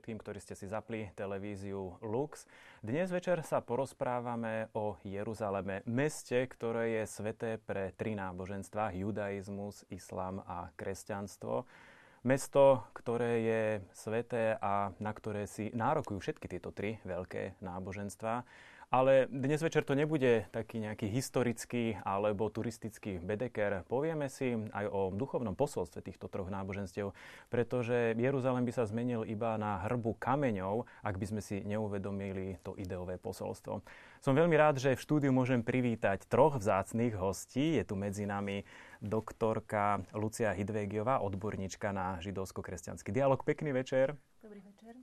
všetkým, ktorí ste si zapli televíziu Lux. Dnes večer sa porozprávame o Jeruzaleme, meste, ktoré je sveté pre tri náboženstva, judaizmus, islám a kresťanstvo. Mesto, ktoré je sveté a na ktoré si nárokujú všetky tieto tri veľké náboženstva. Ale dnes večer to nebude taký nejaký historický alebo turistický bedeker. Povieme si aj o duchovnom posolstve týchto troch náboženstiev, pretože Jeruzalém by sa zmenil iba na hrbu kameňov, ak by sme si neuvedomili to ideové posolstvo. Som veľmi rád, že v štúdiu môžem privítať troch vzácných hostí. Je tu medzi nami doktorka Lucia Hidvégiová, odborníčka na židovsko-kresťanský dialog. Pekný večer. Dobrý večer.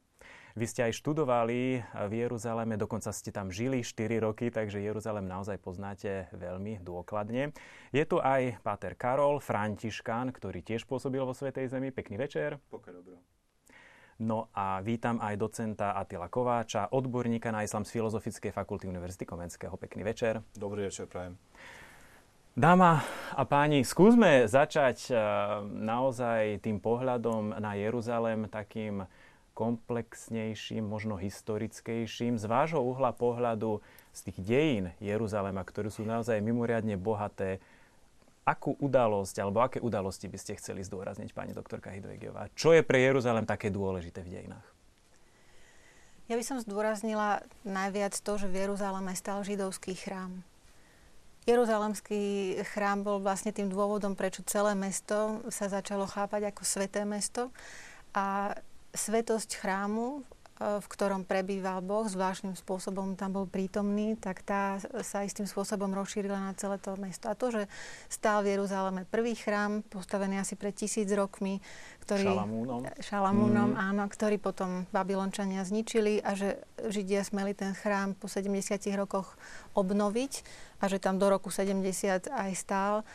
Vy ste aj študovali v Jeruzaleme, dokonca ste tam žili 4 roky, takže Jeruzalem naozaj poznáte veľmi dôkladne. Je tu aj Páter Karol, Františkán, ktorý tiež pôsobil vo Svetej Zemi. Pekný večer. Pokoj dobro. No a vítam aj docenta Atila Kováča, odborníka na islam z Filozofickej fakulty Univerzity Komenského. Pekný večer. Dobrý večer, prajem. Dáma a páni, skúsme začať eh, naozaj tým pohľadom na Jeruzalem takým komplexnejším, možno historickejším. Z vášho uhla pohľadu, z tých dejín Jeruzalema, ktoré sú naozaj mimoriadne bohaté, akú udalosť, alebo aké udalosti by ste chceli zdôrazniť, pani doktorka Hidvegiová? Čo je pre Jeruzalem také dôležité v dejinách? Ja by som zdôraznila najviac to, že v Jeruzaleme stal židovský chrám. Jeruzalemský chrám bol vlastne tým dôvodom, prečo celé mesto sa začalo chápať ako sveté mesto. A svetosť chrámu, e, v ktorom prebýval Boh, zvláštnym spôsobom tam bol prítomný, tak tá sa istým spôsobom rozšírila na celé to mesto. A to, že stál v Jeruzaleme prvý chrám, postavený asi pred tisíc rokmi, ktorý, Šalamúnom, Šalamúnom mm. áno, ktorý potom Babylončania zničili a že Židia smeli ten chrám po 70 rokoch obnoviť a že tam do roku 70 aj stál.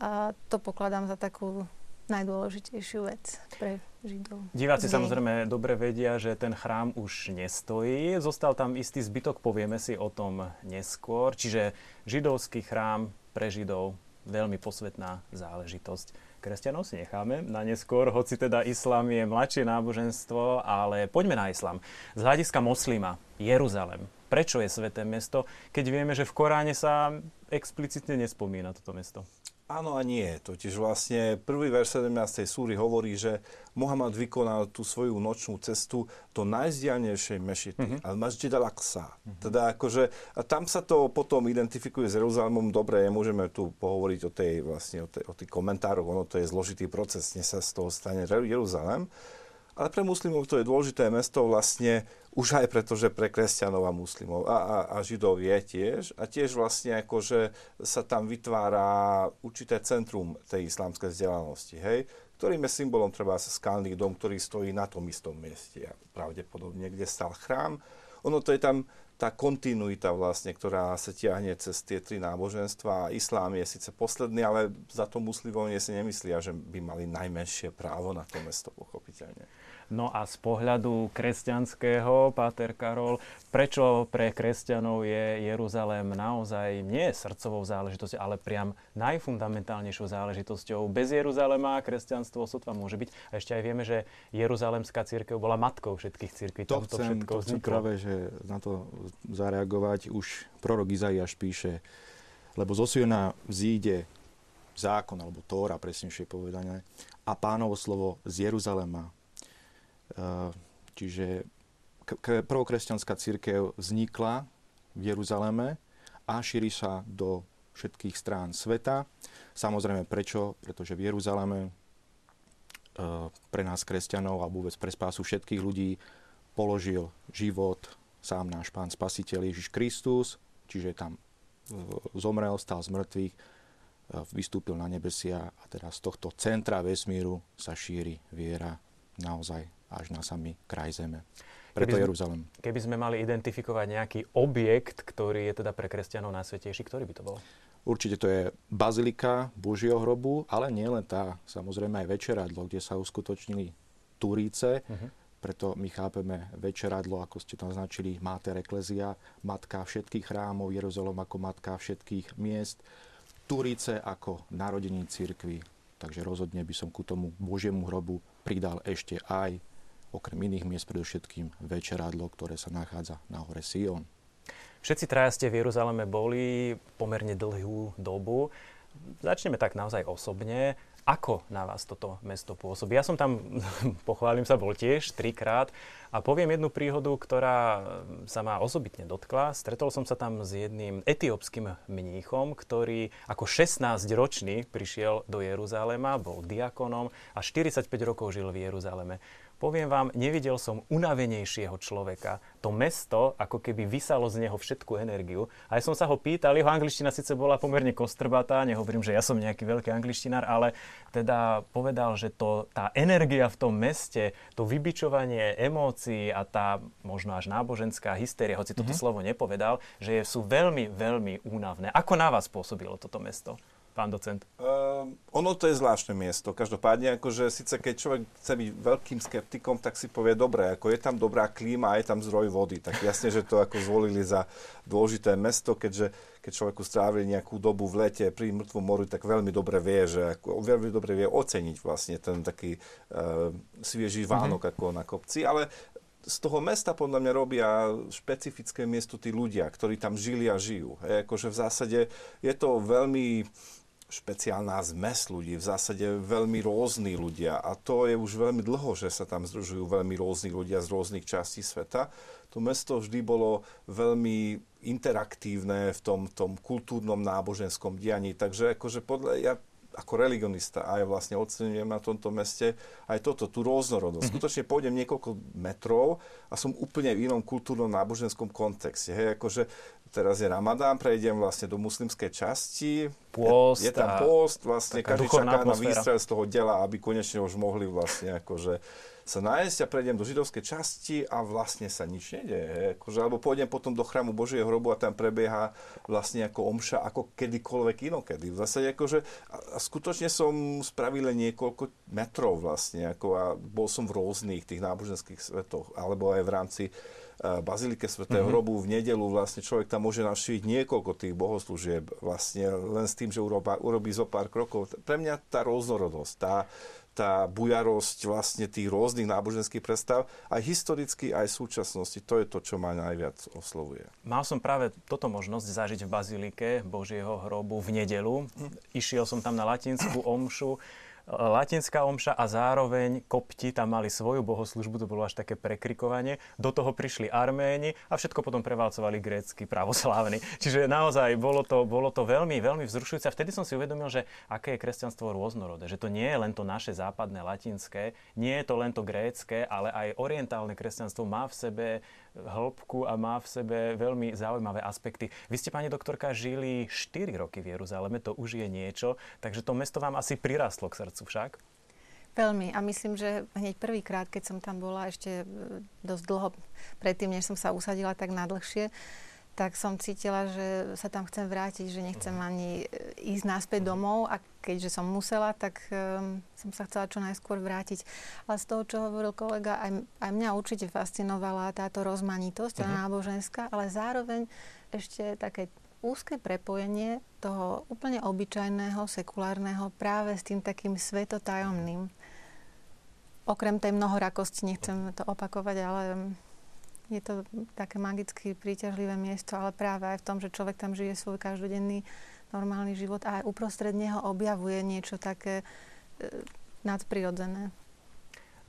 A to pokladám za takú najdôležitejšiu vec pre Židov. Diváci samozrejme dobre vedia, že ten chrám už nestojí. Zostal tam istý zbytok, povieme si o tom neskôr. Čiže židovský chrám pre Židov veľmi posvetná záležitosť. Kresťanov si necháme na neskôr, hoci teda islám je mladšie náboženstvo, ale poďme na islám. Z hľadiska moslima, Jeruzalem. Prečo je sveté mesto, keď vieme, že v Koráne sa explicitne nespomína toto mesto? Áno a nie. Totiž vlastne prvý verš 17. súry hovorí, že Mohamed vykonal tú svoju nočnú cestu do najzdialnejšej mešity, mm-hmm. al-Masjid al-Aqsa. Mm-hmm. Teda akože, a tam sa to potom identifikuje s Jeruzalémom. Dobre, môžeme tu pohovoriť o tej, vlastne, o, tej, o tých komentároch, ono to je zložitý proces, dnes sa z toho stane Jeruzalém. Ale pre muslimov to je dôležité mesto vlastne už aj preto, že pre kresťanov a muslimov a, a, a židov je tiež. A tiež vlastne ako, že sa tam vytvára určité centrum tej islamskej vzdelanosti, hej? ktorým je symbolom treba skalný dom, ktorý stojí na tom istom mieste, pravdepodobne, kde stal chrám. Ono to je tam tá kontinuita vlastne, ktorá sa tiahne cez tie tri náboženstva. Islám je síce posledný, ale za to muslimovia si nemyslia, že by mali najmenšie právo na to mesto, pochopiteľne. No a z pohľadu kresťanského, Páter Karol, prečo pre kresťanov je Jeruzalém naozaj nie srdcovou záležitosťou, ale priam najfundamentálnejšou záležitosťou. Bez Jeruzalema kresťanstvo sotva môže byť. A ešte aj vieme, že Jeruzalemská církev bola matkou všetkých církví. To chcem, všetko to chcem práve, že na to zareagovať. Už prorok Izaiáš píše, lebo zo Siona vzíde zákon, alebo Tóra, presnejšie povedané, a pánovo slovo z Jeruzalema čiže prvokresťanská církev vznikla v Jeruzaleme a šíri sa do všetkých strán sveta. Samozrejme prečo? Pretože v Jeruzaleme eh, pre nás kresťanov a vôbec pre spásu všetkých ľudí položil život sám náš Pán Spasiteľ Ježiš Kristus, čiže tam eh, zomrel, stal z mŕtvych, vystúpil na nebesia a teraz z tohto centra vesmíru sa šíri viera naozaj až na samý kraj zeme. Preto keby Jeruzalem. Keby sme mali identifikovať nejaký objekt, ktorý je teda pre kresťanov najsvetejší, ktorý by to bol? Určite to je bazilika Božieho hrobu, ale nie len tá, samozrejme aj večeradlo, kde sa uskutočnili Turíce. Uh-huh. Preto my chápeme večeradlo, ako ste to naznačili, Mater Eklezia, matka všetkých chrámov, Jeruzalem ako matka všetkých miest, Turíce ako narodení cirkvi. Takže rozhodne by som ku tomu Božiemu hrobu pridal ešte aj okrem iných miest predovšetkým večeradlo, ktoré sa nachádza na hore Sion. Všetci traja ste v Jeruzaleme boli pomerne dlhú dobu. Začneme tak naozaj osobne. Ako na vás toto mesto pôsobí? Ja som tam, pochválim sa, bol tiež trikrát a poviem jednu príhodu, ktorá sa ma osobitne dotkla. Stretol som sa tam s jedným etiópskym mníchom, ktorý ako 16-ročný prišiel do Jeruzalema, bol diakonom a 45 rokov žil v Jeruzaleme. Poviem vám, nevidel som unavenejšieho človeka. To mesto ako keby vysalo z neho všetku energiu. A ja som sa ho pýtal, jeho angličtina síce bola pomerne kostrbatá, nehovorím, že ja som nejaký veľký angličtinár, ale teda povedal, že to, tá energia v tom meste, to vybičovanie emócií a tá možno až náboženská hysteria, hoci toto mm-hmm. slovo nepovedal, že sú veľmi, veľmi únavné. Ako na vás pôsobilo toto mesto? Pán docent? Uh, ono to je zvláštne miesto. Každopádne, akože síce keď človek chce byť veľkým skeptikom, tak si povie, dobre, ako je tam dobrá klíma a je tam zdroj vody. Tak jasne, že to ako zvolili za dôležité mesto, keďže keď človeku strávili nejakú dobu v lete pri mŕtvom moru, tak veľmi dobre vie, že ako, veľmi dobre vie oceniť vlastne ten taký uh, sviežý Vánok mm-hmm. ako na kopci. Ale z toho mesta podľa mňa robia špecifické miesto tí ľudia, ktorí tam žili a žijú. Hej, akože v zásade je to veľmi špeciálna zmes ľudí, v zásade veľmi rôzni ľudia a to je už veľmi dlho, že sa tam združujú veľmi rôzni ľudia z rôznych častí sveta. To mesto vždy bolo veľmi interaktívne v tom, tom kultúrnom náboženskom dianí, takže akože podľa, ja ako religionista aj vlastne ocenujem na tomto meste aj toto, tú rôznorodnosť. Mm-hmm. Skutočne pôjdem niekoľko metrov a som úplne v inom kultúrnom náboženskom kontexte. Hej, akože teraz je Ramadán, prejdem vlastne do muslimskej časti. Pôst. Je, je tam pôst, vlastne každý čaká atmosféra. na výstrel z toho dela, aby konečne už mohli vlastne akože sa nájsť a prejdem do židovskej časti a vlastne sa nič nedieje. Akože, alebo pôjdem potom do chrámu Božieho hrobu a tam prebieha vlastne ako omša, ako kedykoľvek inokedy. V zásade akože, a, a skutočne som spravil niekoľko metrov vlastne, ako a bol som v rôznych tých náboženských svetoch, alebo aj v rámci Bazilike Svetého mm-hmm. hrobu v nedelu vlastne človek tam môže navštíviť niekoľko tých bohoslúžieb vlastne len s tým, že urobá, urobí zo pár krokov. Pre mňa tá rôznorodosť, tá, tá bujarosť vlastne tých rôznych náboženských predstav, aj historicky, aj v súčasnosti, to je to, čo ma najviac oslovuje. Mal som práve toto možnosť zažiť v Bazilike Božieho hrobu v nedelu. Išiel som tam na latinskú omšu latinská omša a zároveň kopti tam mali svoju bohoslužbu, to bolo až také prekrikovanie. Do toho prišli Arméni a všetko potom prevalcovali grécky pravoslávni. Čiže naozaj bolo to, bolo to veľmi, veľmi vzrušujúce. A vtedy som si uvedomil, že aké je kresťanstvo rôznorodé. Že to nie je len to naše západné latinské, nie je to len to grécké, ale aj orientálne kresťanstvo má v sebe hĺbku a má v sebe veľmi zaujímavé aspekty. Vy ste, pani doktorka, žili 4 roky v Jeruzaleme, to už je niečo, takže to mesto vám asi prirastlo k srdcu však? Veľmi. A myslím, že hneď prvýkrát, keď som tam bola ešte e, dosť dlho predtým, než som sa usadila tak nadlhšie, tak som cítila, že sa tam chcem vrátiť, že nechcem mhm. ani e, ísť naspäť mhm. domov a keďže som musela, tak um, som sa chcela čo najskôr vrátiť. Ale z toho, čo hovoril kolega, aj, aj mňa určite fascinovala táto rozmanitosť uh-huh. náboženská, ale zároveň ešte také úzke prepojenie toho úplne obyčajného, sekulárneho práve s tým takým svetotajomným. Okrem tej mnohorakosti, nechcem to opakovať, ale je to také magicky príťažlivé miesto, ale práve aj v tom, že človek tam žije svoj každodenný normálny život a aj uprostred neho objavuje niečo také e, nadprirodzené.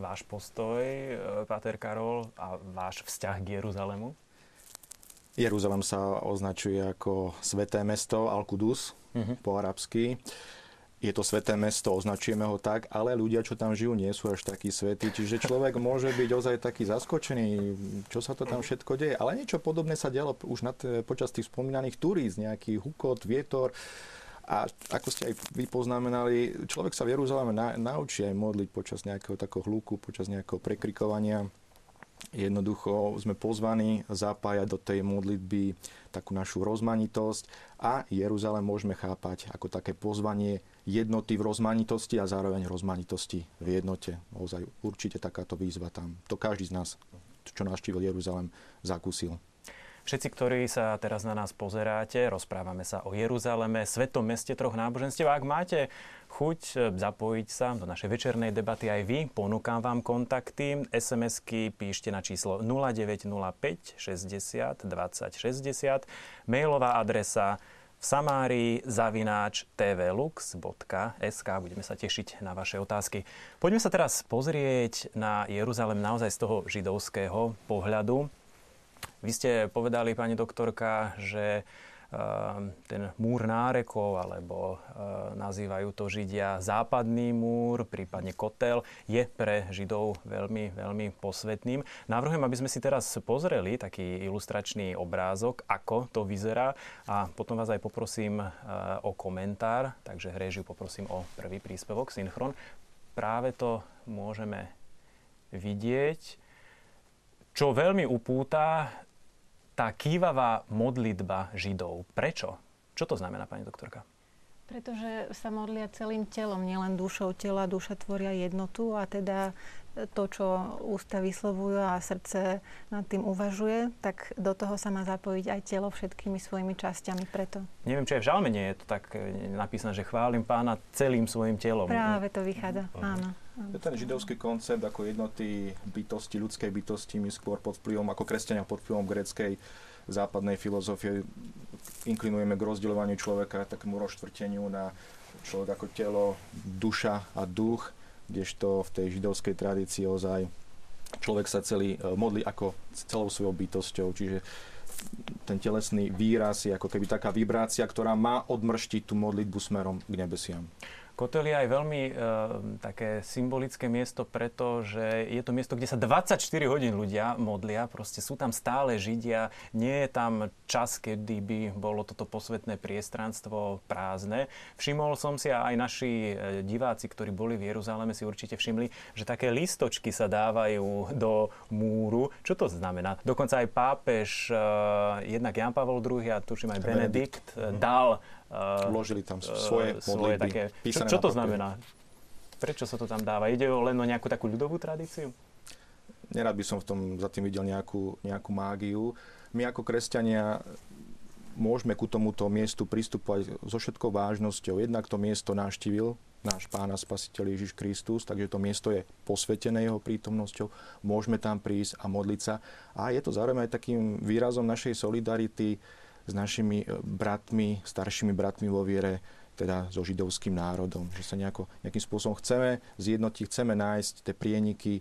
Váš postoj, e, Páter Karol, a váš vzťah k Jeruzalemu? Jeruzalem sa označuje ako sveté mesto Al-Qudus uh-huh. po arabsky je to sveté mesto, označujeme ho tak, ale ľudia, čo tam žijú, nie sú až takí svetí. Čiže človek môže byť ozaj taký zaskočený, čo sa to tam všetko deje. Ale niečo podobné sa dialo už nad, počas tých spomínaných turíz, nejaký hukot, vietor. A ako ste aj vy poznamenali, človek sa v Jeruzaleme na, naučí aj modliť počas nejakého takého hluku, počas nejakého prekrikovania. Jednoducho sme pozvaní zapájať do tej modlitby takú našu rozmanitosť a Jeruzalém môžeme chápať ako také pozvanie jednoty v rozmanitosti a zároveň rozmanitosti v jednote. Ozaj určite takáto výzva tam. To každý z nás, čo navštívil Jeruzalem, zakúsil. Všetci, ktorí sa teraz na nás pozeráte, rozprávame sa o Jeruzaleme, svetom meste troch náboženstiev. Ak máte chuť e, zapojiť sa do našej večernej debaty aj vy, ponúkam vám kontakty. SMS-ky píšte na číslo 0905 60 20 60. Mailová adresa v Samárii zavináč tvlux.sk. Budeme sa tešiť na vaše otázky. Poďme sa teraz pozrieť na Jeruzalem naozaj z toho židovského pohľadu. Vy ste povedali, pani doktorka, že Ehm, ten múr nárekov, alebo ehm, nazývajú to Židia západný múr, prípadne kotel, je pre Židov veľmi, veľmi posvetným. Navrhujem, aby sme si teraz pozreli taký ilustračný obrázok, ako to vyzerá a potom vás aj poprosím ehm, o komentár, takže režiu poprosím o prvý príspevok, synchron. Práve to môžeme vidieť, čo veľmi upúta tá kývavá modlitba Židov. Prečo? Čo to znamená, pani doktorka? Pretože sa modlia celým telom, nielen dušou tela. Duša tvoria jednotu a teda to, čo ústa vyslovujú a srdce nad tým uvažuje, tak do toho sa má zapojiť aj telo všetkými svojimi časťami preto. Neviem, či aj v žalme nie je to tak eh, napísané, že chválim pána celým svojim telom. Práve to vychádza, uh-huh. áno. Je ten židovský koncept ako jednoty bytosti, ľudskej bytosti, my skôr pod vplyvom, ako kresťania pod vplyvom greckej západnej filozofie inklinujeme k rozdeľovaniu človeka, takému rozštvrteniu na človek ako telo, duša a duch, kdežto v tej židovskej tradícii ozaj človek sa celý e, modlí ako celou svojou bytosťou, čiže ten telesný výraz je ako keby taká vibrácia, ktorá má odmrštiť tú modlitbu smerom k nebesiam. Kotel je aj veľmi e, také symbolické miesto, pretože je to miesto, kde sa 24 hodín ľudia modlia, proste sú tam stále Židia, nie je tam čas, kedy by bolo toto posvetné priestranstvo prázdne. Všimol som si a aj naši e, diváci, ktorí boli v Jeruzaleme, si určite všimli, že také listočky sa dávajú do múru. Čo to znamená? Dokonca aj pápež, e, jednak Jan Pavel II a tuším aj Benedikt, Benedikt dal Vložili tam svoje, svoje také... Čo, čo to znamená? Prečo sa to tam dáva? Ide o len o nejakú takú ľudovú tradíciu? Nerad by som v tom za tým videl nejakú, nejakú mágiu. My ako kresťania môžeme ku tomuto miestu pristupovať so všetkou vážnosťou. Jednak to miesto navštívil náš Pán a Spasiteľ Ježiš Kristus, takže to miesto je posvetené jeho prítomnosťou. Môžeme tam prísť a modliť sa. A je to zároveň aj takým výrazom našej solidarity s našimi e, bratmi, staršími bratmi vo viere, teda so židovským národom. Že sa nejako, nejakým spôsobom chceme zjednotiť, chceme nájsť tie prieniky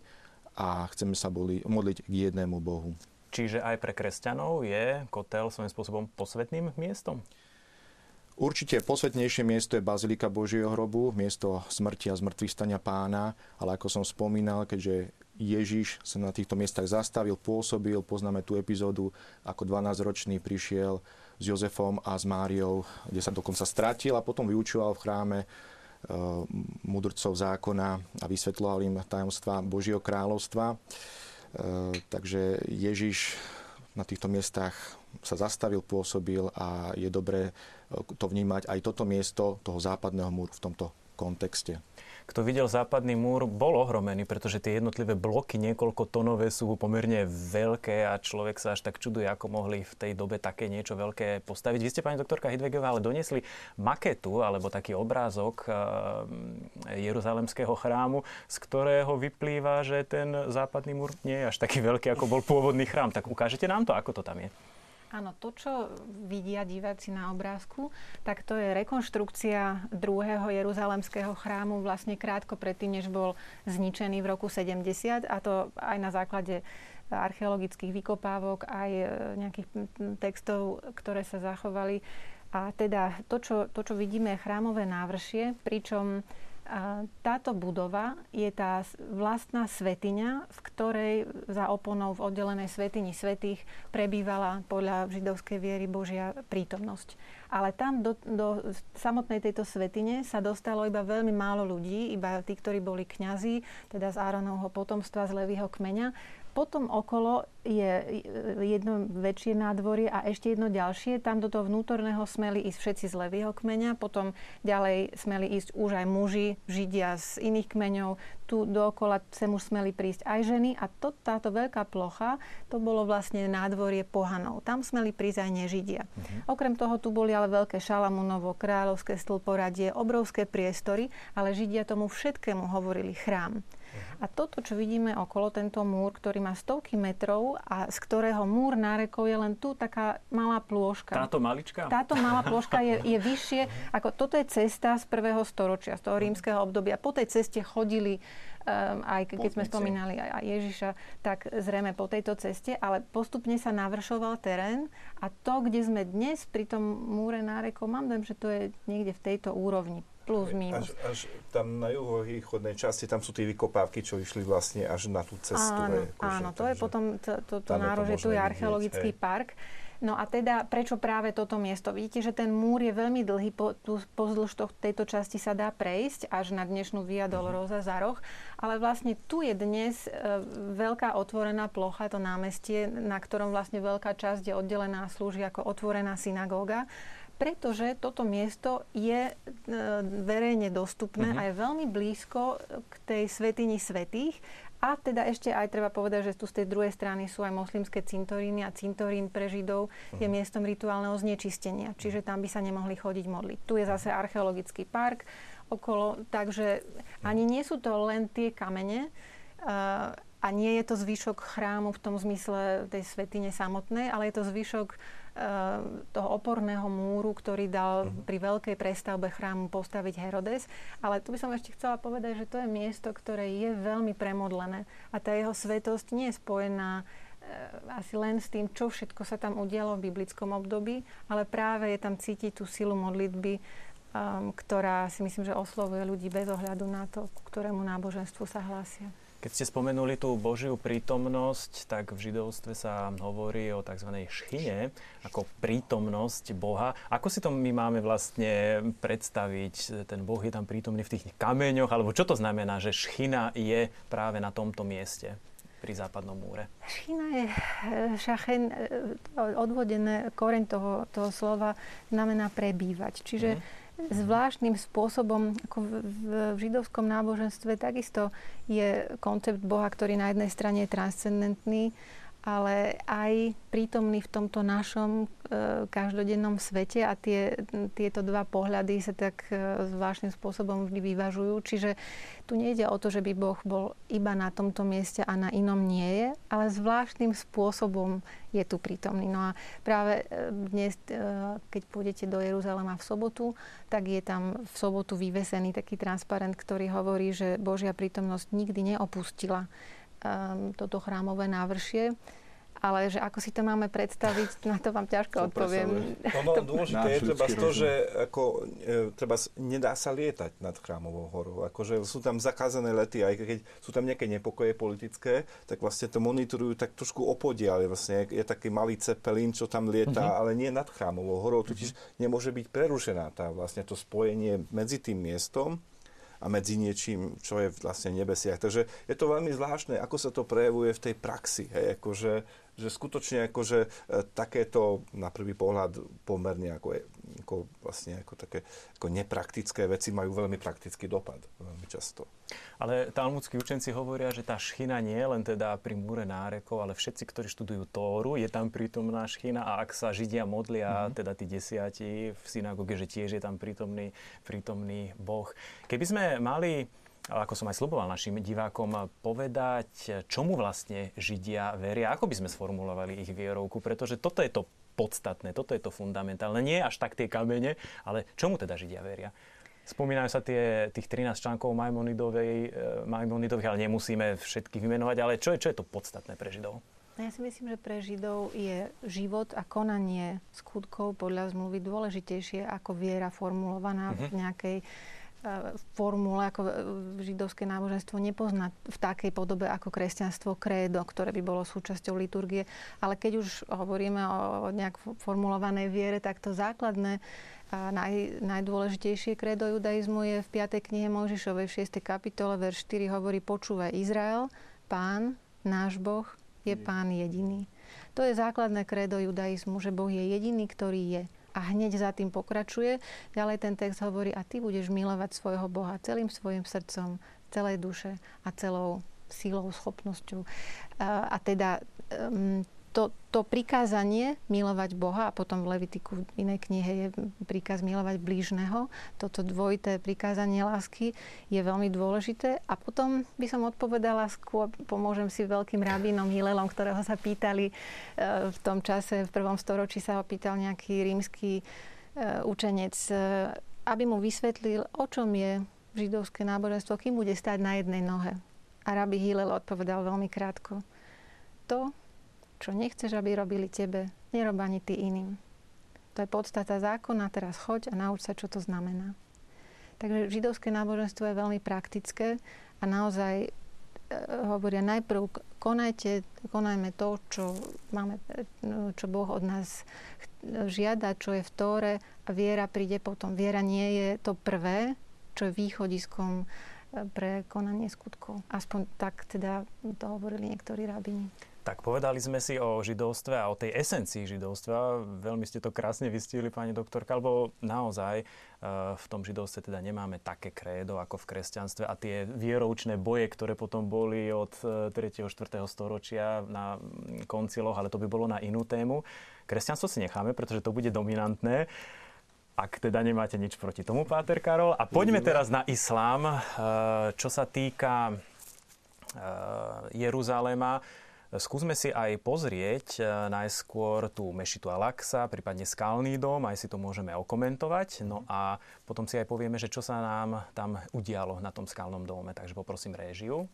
a chceme sa boli, modliť k jednému Bohu. Čiže aj pre kresťanov je kotel svojím spôsobom posvetným miestom? Určite posvetnejšie miesto je Bazilika Božieho hrobu, miesto smrti a zmrtvých stania pána, ale ako som spomínal, keďže Ježiš sa na týchto miestach zastavil, pôsobil. Poznáme tú epizódu, ako 12-ročný prišiel s Jozefom a s Máriou, kde sa dokonca stratil a potom vyučoval v chráme e, mudrcov zákona a vysvetloval im tajomstva Božieho kráľovstva. E, takže Ježiš na týchto miestach sa zastavil, pôsobil a je dobré e, to vnímať aj toto miesto toho západného múru v tomto kontexte kto videl západný múr, bol ohromený, pretože tie jednotlivé bloky niekoľko tonové sú pomerne veľké a človek sa až tak čuduje, ako mohli v tej dobe také niečo veľké postaviť. Vy ste, pani doktorka Hidvegová, ale doniesli maketu alebo taký obrázok eh, Jeruzalemského chrámu, z ktorého vyplýva, že ten západný múr nie je až taký veľký, ako bol pôvodný chrám. Tak ukážete nám to, ako to tam je? Áno, to, čo vidia diváci na obrázku, tak to je rekonštrukcia druhého jeruzalemského chrámu vlastne krátko predtým, než bol zničený v roku 70 a to aj na základe archeologických vykopávok, aj e, nejakých textov, ktoré sa zachovali. A teda to, čo, to, čo vidíme, je chrámové návršie, pričom táto budova je tá vlastná svetiňa, v ktorej za oponou v oddelenej svetini svetých prebývala podľa židovskej viery Božia prítomnosť. ale tam do, do samotnej tejto svetine sa dostalo iba veľmi málo ľudí, iba tí, ktorí boli kňazi, teda z Áronovho potomstva, z Levýho kmeňa. Potom okolo je jedno väčšie nádvorie a ešte jedno ďalšie. Tam do toho vnútorného smeli ísť všetci z levého kmeňa, potom ďalej smeli ísť už aj muži, židia z iných kmeňov. Tu dookola sem už smeli prísť aj ženy a to, táto veľká plocha, to bolo vlastne nádvorie pohanov. Tam smeli prísť aj nežidia. Uh-huh. Okrem toho tu boli ale veľké šalamunovo, kráľovské stĺporadie, obrovské priestory, ale židia tomu všetkému hovorili chrám. A toto, čo vidíme okolo, tento múr, ktorý má stovky metrov a z ktorého múr nárekov je len tu taká malá plôžka. Táto malička? Táto malá plôžka je, je vyššie, ako toto je cesta z prvého storočia, z toho rímskeho obdobia. Po tej ceste chodili um, aj keď Putnici. sme spomínali aj, aj Ježiša, tak zrejme po tejto ceste, ale postupne sa navršoval terén a to, kde sme dnes pri tom múre nárekov, mám dojem, že to je niekde v tejto úrovni plus minus. Až, až tam na juhovýchodnej časti, tam sú tie vykopávky, čo išli vlastne až na tú cestu. Áno, akože, áno to je potom to, to, to nárože, tu je archeologický vidieť, park. No a teda, prečo práve toto miesto? Vidíte, že ten múr je veľmi dlhý, po, tu, pozdĺž to, tejto časti sa dá prejsť až na dnešnú Via Dolorosa za roh, ale vlastne tu je dnes e, veľká otvorená plocha, to námestie, na ktorom vlastne veľká časť je oddelená slúži ako otvorená synagóga pretože toto miesto je e, verejne dostupné uh-huh. a je veľmi blízko k tej svetini svetých. A teda ešte aj treba povedať, že tu z tej druhej strany sú aj moslimské cintoríny a cintorín pre Židov je mhm. miestom rituálneho znečistenia. Čiže tam by sa nemohli chodiť modliť. Tu je zase archeologický park okolo, takže ani nie sú to len tie kamene, uh, a nie je to zvyšok chrámu v tom zmysle tej svetine samotnej, ale je to zvyšok toho oporného múru, ktorý dal uh-huh. pri veľkej prestavbe chrámu postaviť Herodes. Ale tu by som ešte chcela povedať, že to je miesto, ktoré je veľmi premodlené a tá jeho svetosť nie je spojená eh, asi len s tým, čo všetko sa tam udialo v biblickom období, ale práve je tam cítiť tú silu modlitby, um, ktorá si myslím, že oslovuje ľudí bez ohľadu na to, ku ktorému náboženstvu sa hlásia. Keď ste spomenuli tú Božiu prítomnosť, tak v židovstve sa hovorí o tzv. šchine, ako prítomnosť Boha. Ako si to my máme vlastne predstaviť? Ten Boh je tam prítomný v tých kameňoch, alebo čo to znamená, že šchina je práve na tomto mieste? pri západnom múre? Šchina je eh, šachen, eh, odvodené, koreň toho, toho slova znamená prebývať. Čiže mm zvláštnym spôsobom, ako v, v, v židovskom náboženstve takisto je koncept Boha, ktorý na jednej strane je transcendentný, ale aj prítomný v tomto našom e, každodennom svete a tie, tieto dva pohľady sa tak e, zvláštnym spôsobom vždy vyvažujú. Čiže tu nejde o to, že by Boh bol iba na tomto mieste a na inom nie je, ale zvláštnym spôsobom je tu prítomný. No a práve e, dnes, e, keď pôjdete do Jeruzalema v sobotu, tak je tam v sobotu vyvesený taký transparent, ktorý hovorí, že Božia prítomnosť nikdy neopustila um, toto chrámové návršie. Ale že ako si to máme predstaviť, na to vám ťažko odpoviem. No, no dôležité je treba to, že ako, e, treba, nedá sa lietať nad chrámovou horou. Akože sú tam zakázané lety, aj keď sú tam nejaké nepokoje politické, tak vlastne to monitorujú tak trošku opodia, ale vlastne je, je taký malý cepelín, čo tam lieta, uh-huh. ale nie nad chrámovou horou, totiž uh-huh. nemôže byť prerušená tá vlastne to spojenie medzi tým miestom a medzi niečím, čo je vlastne nebesiach. Takže je to veľmi zvláštne, ako sa to prejavuje v tej praxi. Hej, akože, že skutočne akože e, takéto na prvý pohľad pomerne ako, ako vlastne ako také ako nepraktické veci majú veľmi praktický dopad veľmi často. Ale talmudskí učenci hovoria, že tá šchina nie je len teda pri múre nárekov, ale všetci, ktorí študujú Tóru, je tam prítomná šchina a ak sa Židia modlia, mm-hmm. teda tí desiati v synagóge, že tiež je tam prítomný, prítomný Boh. Keby sme mali ako som aj sluboval našim divákom, povedať, čomu vlastne Židia veria, ako by sme sformulovali ich vierovku, pretože toto je to podstatné, toto je to fundamentálne. Nie až tak tie kamene, ale čomu teda Židia veria? Spomínajú sa tie, tých 13 článkov Maimonidovej, e, Maimonidových, ale nemusíme všetky vymenovať, ale čo je, čo je to podstatné pre Židov? No ja si myslím, že pre Židov je život a konanie skutkov podľa zmluvy dôležitejšie ako viera formulovaná uh-huh. v mhm. nejakej formule, ako židovské náboženstvo nepozná v takej podobe ako kresťanstvo krédo, ktoré by bolo súčasťou liturgie. Ale keď už hovoríme o nejak formulovanej viere, tak to základné a naj, najdôležitejšie kredo judaizmu je v 5. knihe Mojžišovej v 6. kapitole, verš 4 hovorí počúvaj Izrael, pán, náš Boh, je pán jediný. To je základné kredo judaizmu, že Boh je jediný, ktorý je a hneď za tým pokračuje. Ďalej ten text hovorí, a ty budeš milovať svojho Boha celým svojim srdcom, celej duše a celou sílou, schopnosťou. A, teda to, to prikázanie milovať Boha a potom v Levitiku v inej knihe je príkaz milovať blížneho. Toto dvojité prikázanie lásky je veľmi dôležité. A potom by som odpovedala skôr, pomôžem si veľkým rabínom Hilelom, ktorého sa pýtali e, v tom čase, v prvom storočí sa ho pýtal nejaký rímsky e, učenec, e, aby mu vysvetlil, o čom je židovské náboženstvo, kým bude stať na jednej nohe. A rabi Hillel odpovedal veľmi krátko. To, čo nechceš, aby robili tebe, nerob ani ty iným. To je podstata zákona, teraz choď a nauč sa, čo to znamená. Takže židovské náboženstvo je veľmi praktické a naozaj e, hovoria najprv konajte, konajme to, čo, máme, e, čo Boh od nás žiada, čo je v Tóre a viera príde potom. Viera nie je to prvé, čo je východiskom e, pre konanie skutkov. Aspoň tak teda to hovorili niektorí rabini. Tak povedali sme si o židovstve a o tej esencii židovstva. Veľmi ste to krásne vystihli, pani doktorka, lebo naozaj e, v tom židovstve teda nemáme také krédo ako v kresťanstve a tie vieroučné boje, ktoré potom boli od 3. E, 4. storočia na konciloch, ale to by bolo na inú tému. Kresťanstvo si necháme, pretože to bude dominantné. Ak teda nemáte nič proti tomu, Páter Karol. A poďme teraz na islám. E, čo sa týka Jeruzaléma, Skúsme si aj pozrieť e, najskôr tú Mešitu Al-Aqsa, prípadne Skalný dom, aj si to môžeme okomentovať. No a potom si aj povieme, že čo sa nám tam udialo na tom Skalnom dome. Takže poprosím réžiu.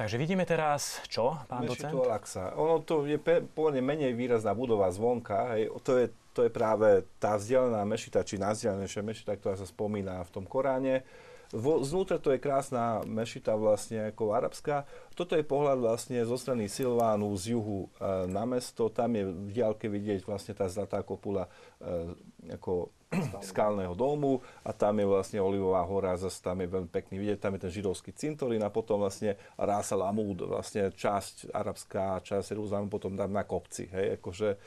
Takže vidíme teraz čo, pán Mešitu docent? Al-Aqsa. Ono to je pôvodne menej výrazná budova zvonka. Hej. To, je, to je práve tá vzdialená mešita, či najvzdialenejšia mešita, ktorá sa spomína v tom Koráne. Vo, znútra to je krásna mešita vlastne ako arabská. Toto je pohľad vlastne zo strany Silvánu z juhu e, na mesto. Tam je v diálke vidieť vlastne tá zlatá kopula e, ako skalného domu a tam je vlastne Olivová hora, zase tam je veľmi pekný vidieť, tam je ten židovský cintorín a potom vlastne Rasa Lamúd, vlastne časť arabská, časť Jeruzalém, potom tam na kopci, hej, akože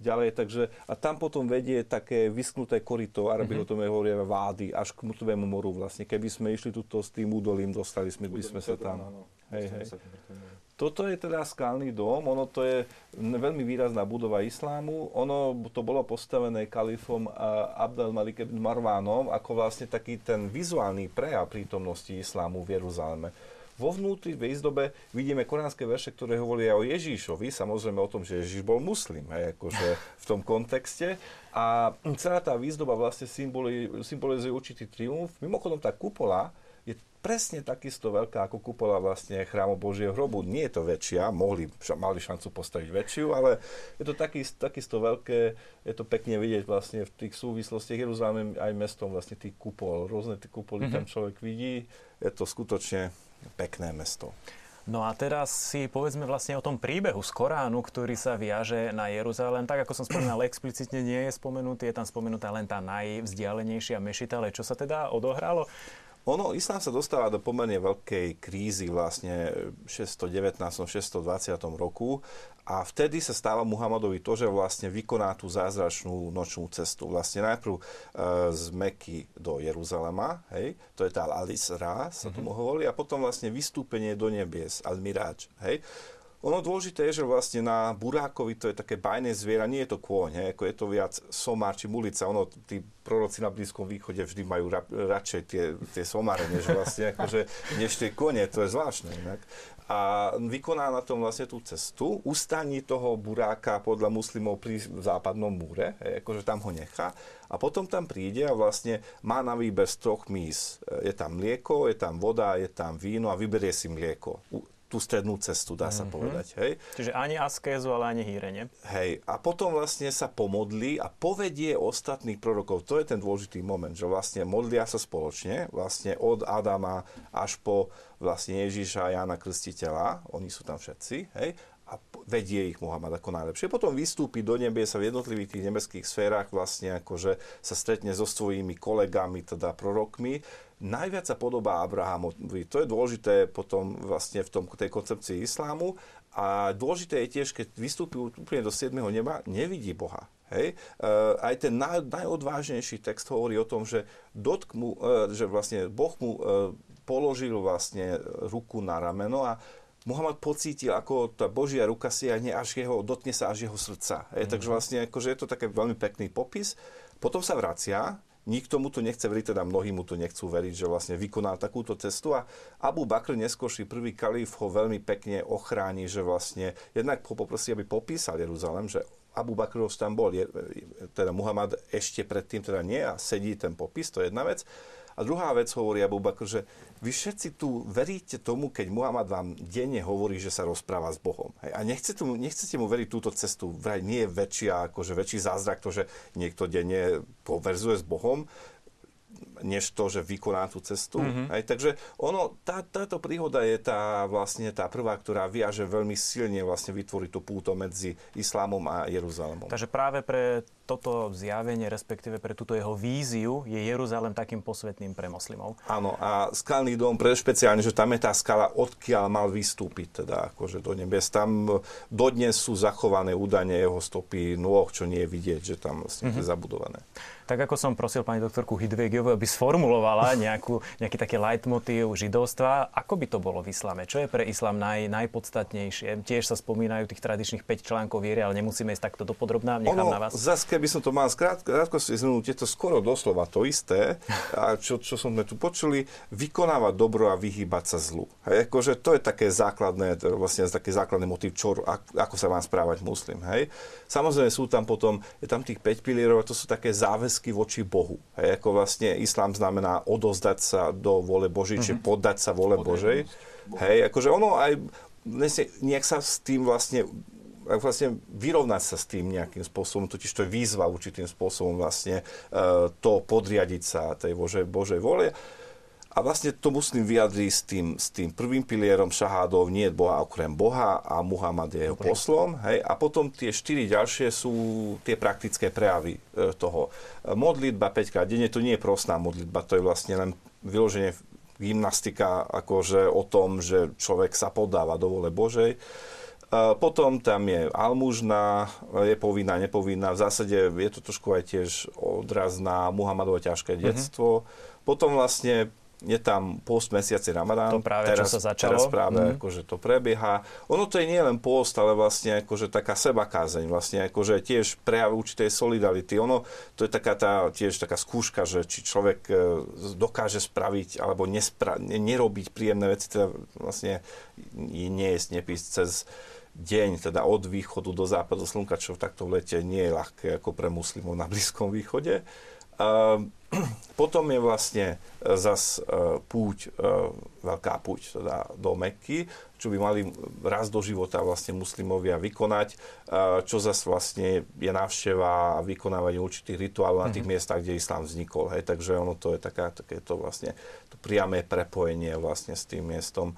ďalej, takže a tam potom vedie také vysknuté korito, Arabi mm-hmm. o tom hovoria vády, až k Mŕtvému moru vlastne. Keby sme išli tuto s tým údolím, dostali sme, by sme sa tam. Hej, hej. Toto je teda skalný dom, ono to je veľmi výrazná budova islámu. Ono to bolo postavené kalifom Abdel Malik ibn Marvánom ako vlastne taký ten vizuálny prejav prítomnosti islámu v Jeruzaleme. Vo vnútri, v izdobe vidíme koránske verše, ktoré hovoria o Ježíšovi, samozrejme o tom, že Ježíš bol muslim, hej, akože v tom kontexte. A celá tá výzdoba vlastne symbolizuje, symbolizuje určitý triumf. Mimochodom, tá kupola je presne takisto veľká ako kupola vlastne chrámu Božieho hrobu. Nie je to väčšia, mohli, mali šancu postaviť väčšiu, ale je to taký, takisto veľké, je to pekne vidieť vlastne v tých súvislostiach Jeruzalém aj mestom vlastne tých kupol. Rôzne tie kupoly mm-hmm. tam človek vidí. Je to skutočne pekné mesto. No a teraz si povedzme vlastne o tom príbehu z Koránu, ktorý sa viaže na Jeruzalém. Tak ako som spomínal, explicitne nie je spomenutý, je tam spomenutá len tá najvzdialenejšia mešita, ale čo sa teda odohralo? Ono, islám sa dostáva do pomerne veľkej krízy vlastne v 619. 620. roku a vtedy sa stáva Muhammadovi to, že vlastne vykoná tú zázračnú nočnú cestu. Vlastne najprv e, z Meky do Jeruzalema, hej, to je tá Al-Isra, sa mm-hmm. tomu hovorí, a potom vlastne vystúpenie do nebies, Al-Miráč, hej. Ono dôležité je, že vlastne na burákovi to je také bajné zviera, nie je to kôň, hej, ako je to viac somár či mulica. Ono, tí proroci na Blízkom východe vždy majú ra, radšej tie, tie somáre, než vlastne akože, než tie kone, to je zvláštne inak. A vykoná na tom vlastne tú cestu, ustaní toho buráka podľa muslimov pri západnom múre, hej, akože tam ho nechá a potom tam príde a vlastne má na výber z troch mís. Je tam mlieko, je tam voda, je tam víno a vyberie si mlieko tú strednú cestu, dá sa mm-hmm. povedať. Hej. Čiže ani askézu, ale ani hýrenie. Hej. A potom vlastne sa pomodlí a povedie ostatných prorokov. To je ten dôležitý moment, že vlastne modlia sa spoločne, vlastne od Adama až po vlastne Ježíša a Jana Krstiteľa, oni sú tam všetci, hej, a vedie ich Muhammad ako najlepšie. Potom vystúpi do nebie sa v jednotlivých tých nebeských sférach vlastne akože sa stretne so svojimi kolegami, teda prorokmi. Najviac sa podobá Abrahamovi. To je dôležité potom vlastne v tom, tej koncepcii islámu. A dôležité je tiež, keď vystúpi úplne do 7. neba, nevidí Boha. Hej? Uh, aj ten naj, najodvážnejší text hovorí o tom, že, dotk mu, uh, že vlastne Boh mu uh, položil vlastne ruku na rameno a Muhammad pocítil, ako tá Božia ruka siahne až jeho, dotkne sa až jeho srdca. Mm. Takže vlastne akože je to také veľmi pekný popis. Potom sa vracia, nikto mu to nechce veriť, teda mnohí mu to nechcú veriť, že vlastne vykoná takúto cestu a Abu Bakr neskôrší prvý kalif ho veľmi pekne ochráni, že vlastne jednak ho poprosí, aby popísal Jeruzalem, že Abu Bakr tam bol, je, teda Muhammad ešte predtým teda nie a sedí ten popis, to je jedna vec. A druhá vec hovorí Abu Bakr, že vy všetci tu veríte tomu, keď Muhammad vám denne hovorí, že sa rozpráva s Bohom. Hej. A nechcete mu, nechcete mu veriť túto cestu. Vraj nie je väčšia, akože väčší zázrak to, že niekto denne poverzuje s Bohom než to, že vykoná tú cestu. Mm-hmm. Aj, takže ono, tá, táto príhoda je tá vlastne tá prvá, ktorá viaže veľmi silne vlastne vytvoriť tú púto medzi Islámom a Jeruzalémom. Takže práve pre toto zjavenie, respektíve pre túto jeho víziu, je Jeruzalém takým posvetným pre moslimov. Áno, a skalný dom, pre špeciálne, že tam je tá skala, odkiaľ mal vystúpiť, teda akože do nebes. Tam dodnes sú zachované údajne jeho stopy nôh, čo nie je vidieť, že tam vlastne mm-hmm. je zabudované. Tak ako som prosil pani doktorku Hidvegiovú, aby sformulovala nejakú, nejaký taký leitmotív židovstva, ako by to bolo v islame? Čo je pre islam naj, najpodstatnejšie? Tiež sa spomínajú tých tradičných 5 článkov viery, ale nemusíme ísť takto dopodrobná, nechám ono, na vás. Zas, keby som to mal krátko si zhrnúť, je to skoro doslova to isté, a čo, čo sme tu počuli, vykonávať dobro a vyhýbať sa zlu. Hej, akože to je také základné, vlastne taký základný motiv, čo, ako sa má správať muslim. Hej. Samozrejme sú tam potom, je tam tých 5 pilierov, to sú také záväzky voči Bohu. Hej, ako vlastne islám znamená odozdať sa do vole Božej, mm-hmm. či mhm. poddať sa vole Božej. Hej, akože ono aj nejak sa s tým vlastne vlastne vyrovnať sa s tým nejakým spôsobom, totiž to je výzva určitým spôsobom vlastne uh, to podriadiť sa tej Božej, Božej vole. A vlastne to musím vyjadriť s tým, s tým prvým pilierom šahádov, nie je Boha okrem Boha a Muhammad je jeho Dobre. poslom. Hej? A potom tie štyri ďalšie sú tie praktické prejavy e, toho. Modlitba 5 krát denne, to nie je prostná modlitba, to je vlastne len vyloženie gymnastika akože o tom, že človek sa podáva do vole Božej. Potom tam je almužna, je povinná, nepovinná. V zásade je to trošku aj tiež odraz na Muhammadovo ťažké mhm. detstvo. Mm-hmm. Potom vlastne je tam post mesiaci Ramadán. To práve, teraz, čo sa začalo. Teraz práve, mm. akože to prebieha. Ono to je nie len post, ale vlastne akože taká sebakázeň, vlastne akože tiež prejav určitej solidarity. Ono, to je taká tá, tiež taká skúška, že či človek e, dokáže spraviť alebo nespra- nerobiť príjemné veci, teda vlastne nie je nepísť cez deň, teda od východu do západu slnka, čo v takto lete nie je ľahké ako pre muslimov na Blízkom východe. Uh, potom je vlastne e, zas e, púť, e, veľká púť teda do Meky, čo by mali raz do života vlastne muslimovia vykonať, čo zas vlastne je návšteva a vykonávanie určitých rituálov na tých mm-hmm. miestach, kde islám vznikol. Hej. Takže ono to je taká, takéto vlastne to priame prepojenie vlastne s tým miestom.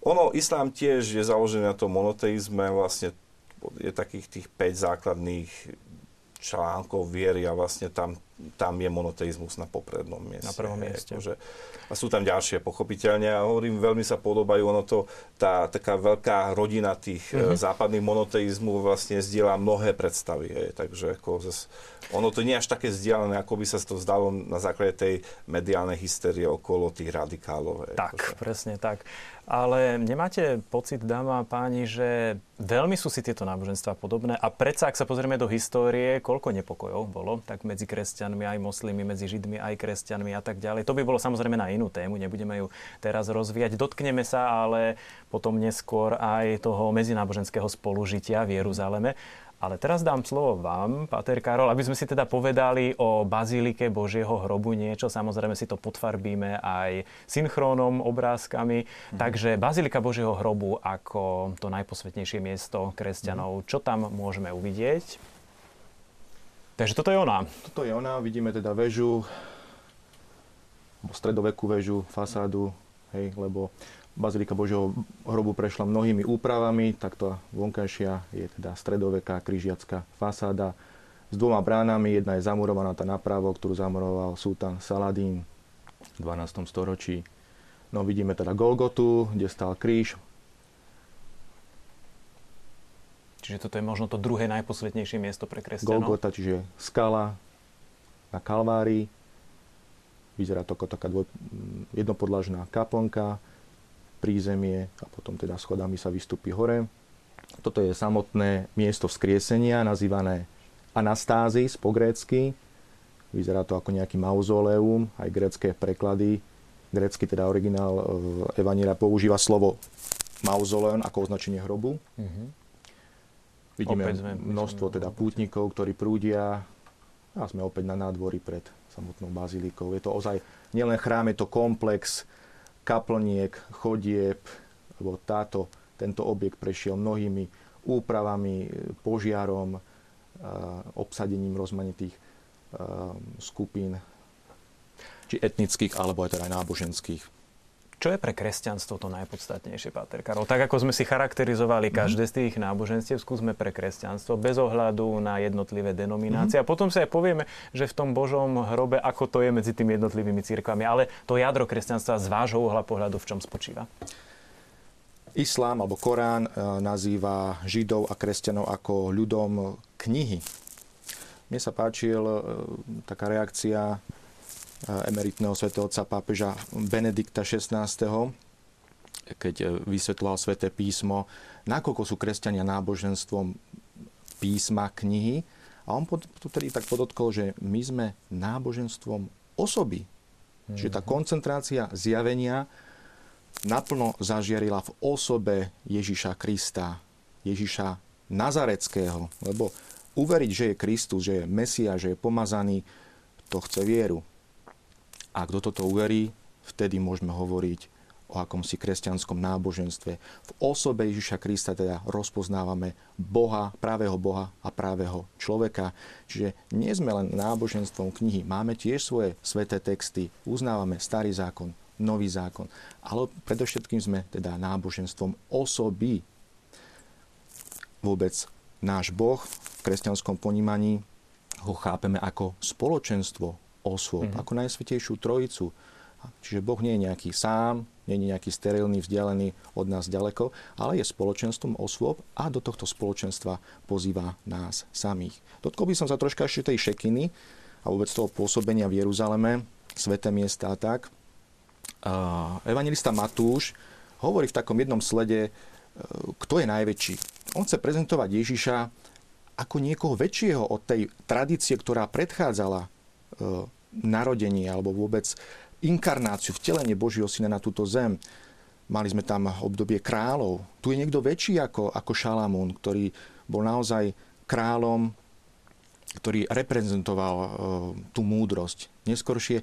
Ono, islám tiež je založený na tom monoteizme, vlastne je takých tých 5 základných článkov viery a vlastne tam, tam je monoteizmus na poprednom mieste. Na prvom mieste. Akože, a sú tam ďalšie, pochopiteľne. A hovorím, veľmi sa podobajú, ono to, tá taká veľká rodina tých mm-hmm. západných monoteizmov vlastne zdieľa mnohé predstavy. Hej. Takže ako zase, ono to nie je až také vzdialené, ako by sa to zdalo na základe tej mediálnej hysterie okolo tých radikálov. Hej. Tak, akože. presne tak. Ale nemáte pocit, dáma a páni, že veľmi sú si tieto náboženstva podobné a predsa, ak sa pozrieme do histórie, koľko nepokojov bolo, tak medzi kresťanmi, aj moslimi, medzi židmi, aj kresťanmi a tak ďalej. To by bolo samozrejme na inú tému, nebudeme ju teraz rozvíjať. Dotkneme sa ale potom neskôr aj toho medzináboženského spolužitia v Jeruzaleme. Ale teraz dám slovo vám, Pater Karol, aby sme si teda povedali o bazílike Božieho hrobu niečo. Samozrejme si to podfarbíme aj synchrónom, obrázkami. Mm. Takže bazílika Božieho hrobu ako to najposvetnejšie miesto kresťanov. Mm. Čo tam môžeme uvidieť? Takže toto je ona. Toto je ona. Vidíme teda väžu, stredovekú väžu, fasádu, hej, lebo Bazilika Božieho hrobu prešla mnohými úpravami, takto vonkajšia je teda stredoveká križiacká fasáda s dvoma bránami. Jedna je zamurovaná tá napravo, ktorú zamuroval sultán Saladín v 12. storočí. No vidíme teda Golgotu, kde stál kríž. Čiže toto je možno to druhé najposvetnejšie miesto pre kresťanov? Golgota, čiže skala na Kalvárii. Vyzerá to ako taká dvoj, jednopodlažná kaplnka prízemie a potom teda schodami sa vystúpi hore. Toto je samotné miesto vzkriesenia, nazývané Anastázis po grécky. Vyzerá to ako nejaký mauzoleum, aj grécké preklady. Grécky, teda originál e, Evanília používa slovo mauzoleum ako označenie hrobu. Mm-hmm. Vidíme množstvo teda pútnikov, ktorí prúdia a sme opäť na nádvorí pred samotnou bazilikou. Je to ozaj nielen chrám, je to komplex kaplniek, chodieb, lebo táto, tento objekt prešiel mnohými úpravami, požiarom, obsadením rozmanitých skupín, či etnických, alebo aj teda aj náboženských. Čo je pre kresťanstvo to najpodstatnejšie, Páter Karol? Tak ako sme si charakterizovali mm-hmm. každé z tých náboženstiev, skúsme pre kresťanstvo bez ohľadu na jednotlivé denominácie. Mm-hmm. A potom sa aj povieme, že v tom Božom hrobe, ako to je medzi tými jednotlivými církvami. Ale to jadro kresťanstva z vášho uhla pohľadu v čom spočíva? Islám alebo Korán e, nazýva Židov a kresťanov ako ľudom knihy. Mne sa páčil e, taká reakcia emeritného otca pápeža Benedikta XVI, keď e, vysvetloval sväté písmo, nakoľko sú kresťania náboženstvom písma, knihy. A on tedy tak podotkol, že my sme náboženstvom osoby. Mm-hmm. Čiže tá koncentrácia zjavenia naplno zažiarila v osobe Ježiša Krista, Ježiša Nazareckého. Lebo uveriť, že je Kristus, že je Mesia, že je pomazaný, to chce vieru. A kto toto uverí, vtedy môžeme hovoriť o akomsi kresťanskom náboženstve. V osobe Ježiša Krista teda rozpoznávame Boha, právého Boha a právého človeka. Čiže nie sme len náboženstvom knihy, máme tiež svoje sveté texty, uznávame starý zákon, nový zákon, ale predovšetkým sme teda náboženstvom osoby. Vôbec náš Boh v kresťanskom ponímaní ho chápeme ako spoločenstvo osôb, mm-hmm. ako najsvetejšiu trojicu. Čiže Boh nie je nejaký sám, nie je nejaký sterilný, vzdialený od nás ďaleko, ale je spoločenstvom osôb a do tohto spoločenstva pozýva nás samých. Dotkol by som sa troška ešte tej šekiny a vôbec toho pôsobenia v Jeruzaleme, sveté miesta a tak. Evangelista Matúš hovorí v takom jednom slede, e, kto je najväčší. On chce prezentovať Ježiša ako niekoho väčšieho od tej tradície, ktorá predchádzala narodenie alebo vôbec inkarnáciu, vtelenie Božieho syna na túto zem. Mali sme tam obdobie kráľov. Tu je niekto väčší ako, ako Šalamún, ktorý bol naozaj kráľom, ktorý reprezentoval uh, tú múdrosť. Neskoršie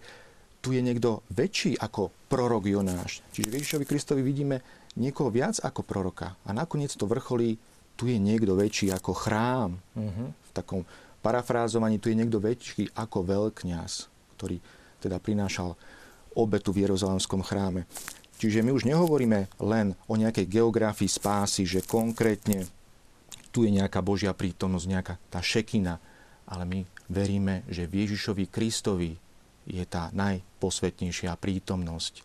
tu je niekto väčší ako prorok Jonáš. Čiže v Ježišovi Kristovi vidíme niekoho viac ako proroka. A nakoniec to vrcholí, tu je niekto väčší ako chrám. Mm-hmm. V takom parafrázovaní tu je niekto väčší ako veľkňaz, ktorý teda prinášal obetu v Jeruzalemskom chráme. Čiže my už nehovoríme len o nejakej geografii spásy, že konkrétne tu je nejaká Božia prítomnosť, nejaká tá šekina, ale my veríme, že v Ježišovi Kristovi je tá najposvetnejšia prítomnosť.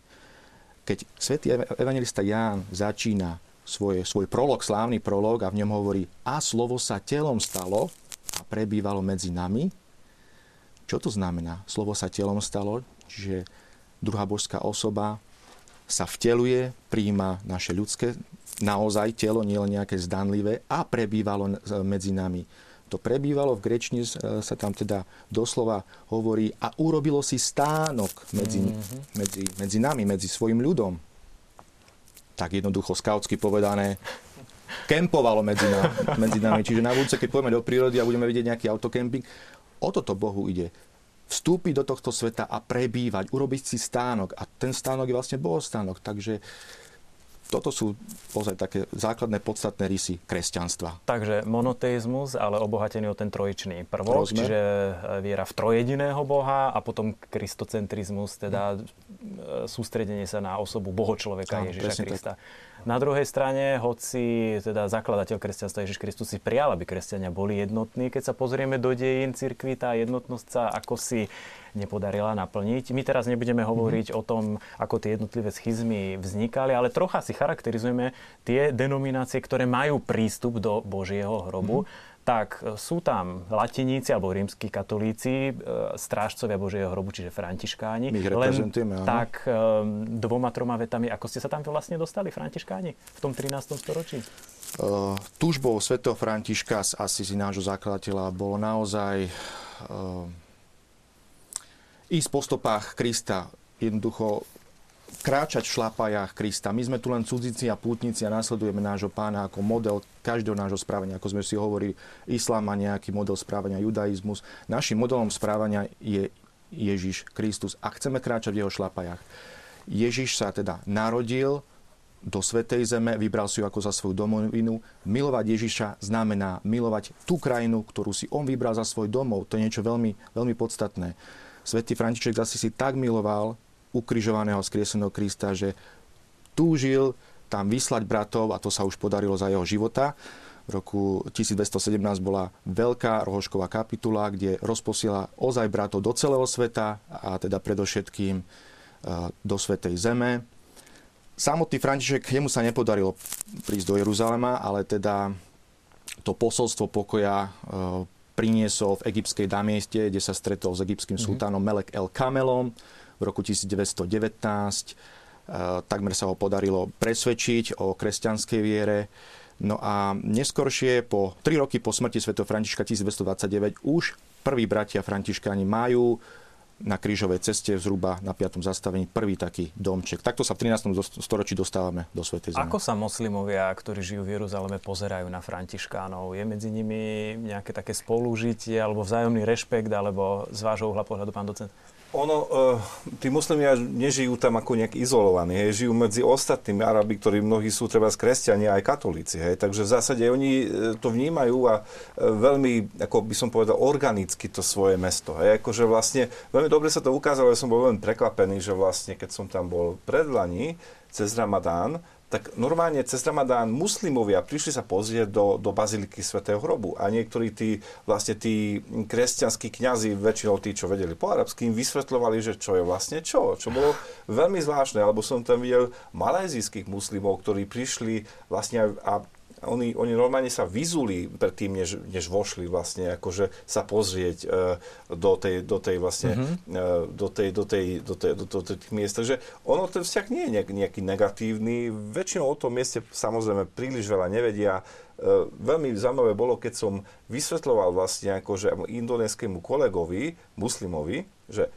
Keď svätý evangelista Ján začína svoj, svoj prolog, slávny prolog a v ňom hovorí a slovo sa telom stalo, a prebývalo medzi nami. Čo to znamená? Slovo sa telom stalo, čiže druhá božská osoba sa vteluje, príjma naše ľudské, naozaj telo, nie len nejaké zdanlivé a prebývalo medzi nami. To prebývalo v grečni sa tam teda doslova hovorí a urobilo si stánok medzi, mm-hmm. medzi, medzi nami, medzi svojim ľudom. Tak jednoducho skautsky povedané, kempovalo medzi nami, medzi nami. Čiže na budúce, keď pôjdeme do prírody a budeme vidieť nejaký autokemping, o toto Bohu ide. Vstúpiť do tohto sveta a prebývať, urobiť si stánok. A ten stánok je vlastne bohostánok. Takže toto sú pozaj také základné podstatné rysy kresťanstva. Takže monoteizmus, ale obohatený o ten trojičný prvok, Rozmer. čiže e, viera v trojediného Boha a potom kristocentrizmus, teda hm. sústredenie sa na osobu boho človeka Ježiša Krista. Tak. Na druhej strane, hoci teda zakladateľ kresťanstva Ježiš Kristus si prijal, aby kresťania boli jednotní, keď sa pozrieme do dejín cirkvi, tá jednotnosť sa ako si nepodarila naplniť. My teraz nebudeme hovoriť mm-hmm. o tom, ako tie jednotlivé schizmy vznikali, ale trocha si charakterizujeme tie denominácie, ktoré majú prístup do Božieho hrobu. Mm-hmm tak e, sú tam latiníci alebo rímsky katolíci, e, strážcovia Božieho hrobu, čiže františkáni. My ich reprezentujeme, Len tak e, dvoma, troma vetami, ako ste sa tam vlastne dostali, františkáni, v tom 13. storočí? Uh, túžbou svätého Františka z Asisi, nášho zakladateľa, bolo naozaj uh, ísť po stopách Krista. Jednoducho kráčať v šlapajách Krista. My sme tu len cudzici a pútnici a následujeme nášho pána ako model každého nášho správania. Ako sme si hovorili, islám má nejaký model správania, judaizmus. Našim modelom správania je Ježiš Kristus a chceme kráčať v jeho šlapajách. Ježiš sa teda narodil do Svetej Zeme, vybral si ju ako za svoju domovinu. Milovať Ježiša znamená milovať tú krajinu, ktorú si on vybral za svoj domov. To je niečo veľmi, veľmi podstatné. Svetý František zase si tak miloval ukrižovaného skrieseného Krista, že túžil tam vyslať bratov a to sa už podarilo za jeho života. V roku 1217 bola veľká rohošková kapitula, kde rozposiela ozaj bratov do celého sveta a teda predovšetkým e, do Svetej Zeme. Samotný František, jemu sa nepodarilo prísť do Jeruzalema, ale teda to posolstvo pokoja e, priniesol v egyptskej Damieste, kde sa stretol s egyptským mm-hmm. sultánom Melek El Kamelom roku 1919. E, takmer sa ho podarilo presvedčiť o kresťanskej viere. No a neskoršie, po 3 roky po smrti Sv. Františka 1229, už prví bratia františkáni majú na krížovej ceste zhruba na 5. zastavení prvý taký domček. Takto sa v 13. storočí dostávame do Svetej Zeme. Ako sa moslimovia, ktorí žijú v Jeruzaleme, pozerajú na františkánov? Je medzi nimi nejaké také spolužitie alebo vzájomný rešpekt, alebo z vášho uhla pohľadu, pán docent? Ono, uh, tí muslimia nežijú tam ako nejak izolovaní, hej, žijú medzi ostatnými Arabi, ktorí mnohí sú treba z kresťania aj katolíci, hej, takže v zásade oni e, to vnímajú a uh, veľmi, ako by som povedal, organicky to svoje mesto, hej, akože vlastne veľmi dobre sa to ukázalo, ja som bol veľmi prekvapený, že vlastne keď som tam bol predlani cez Ramadán, tak normálne cez Ramadán muslimovia prišli sa pozrieť do, do baziliky svätého hrobu a niektorí tí, vlastne tí kresťanskí kňazi, väčšinou tí, čo vedeli po arabsky, im vysvetľovali, že čo je vlastne čo, čo bolo veľmi zvláštne, alebo som tam videl malajzijských muslimov, ktorí prišli vlastne a oni, oni normálne sa vyzuli tým, než, než vošli vlastne, akože sa pozrieť uh, do tej, do tej vlastne, mm-hmm. do tej, do tej, do tej, do, do, do tých miest. Takže ono, ten vzťah nie je nejak, nejaký negatívny. Väčšinou o tom mieste samozrejme príliš veľa nevedia. Uh, veľmi zaujímavé bolo, keď som vysvetloval vlastne akože indonéskému kolegovi, muslimovi, že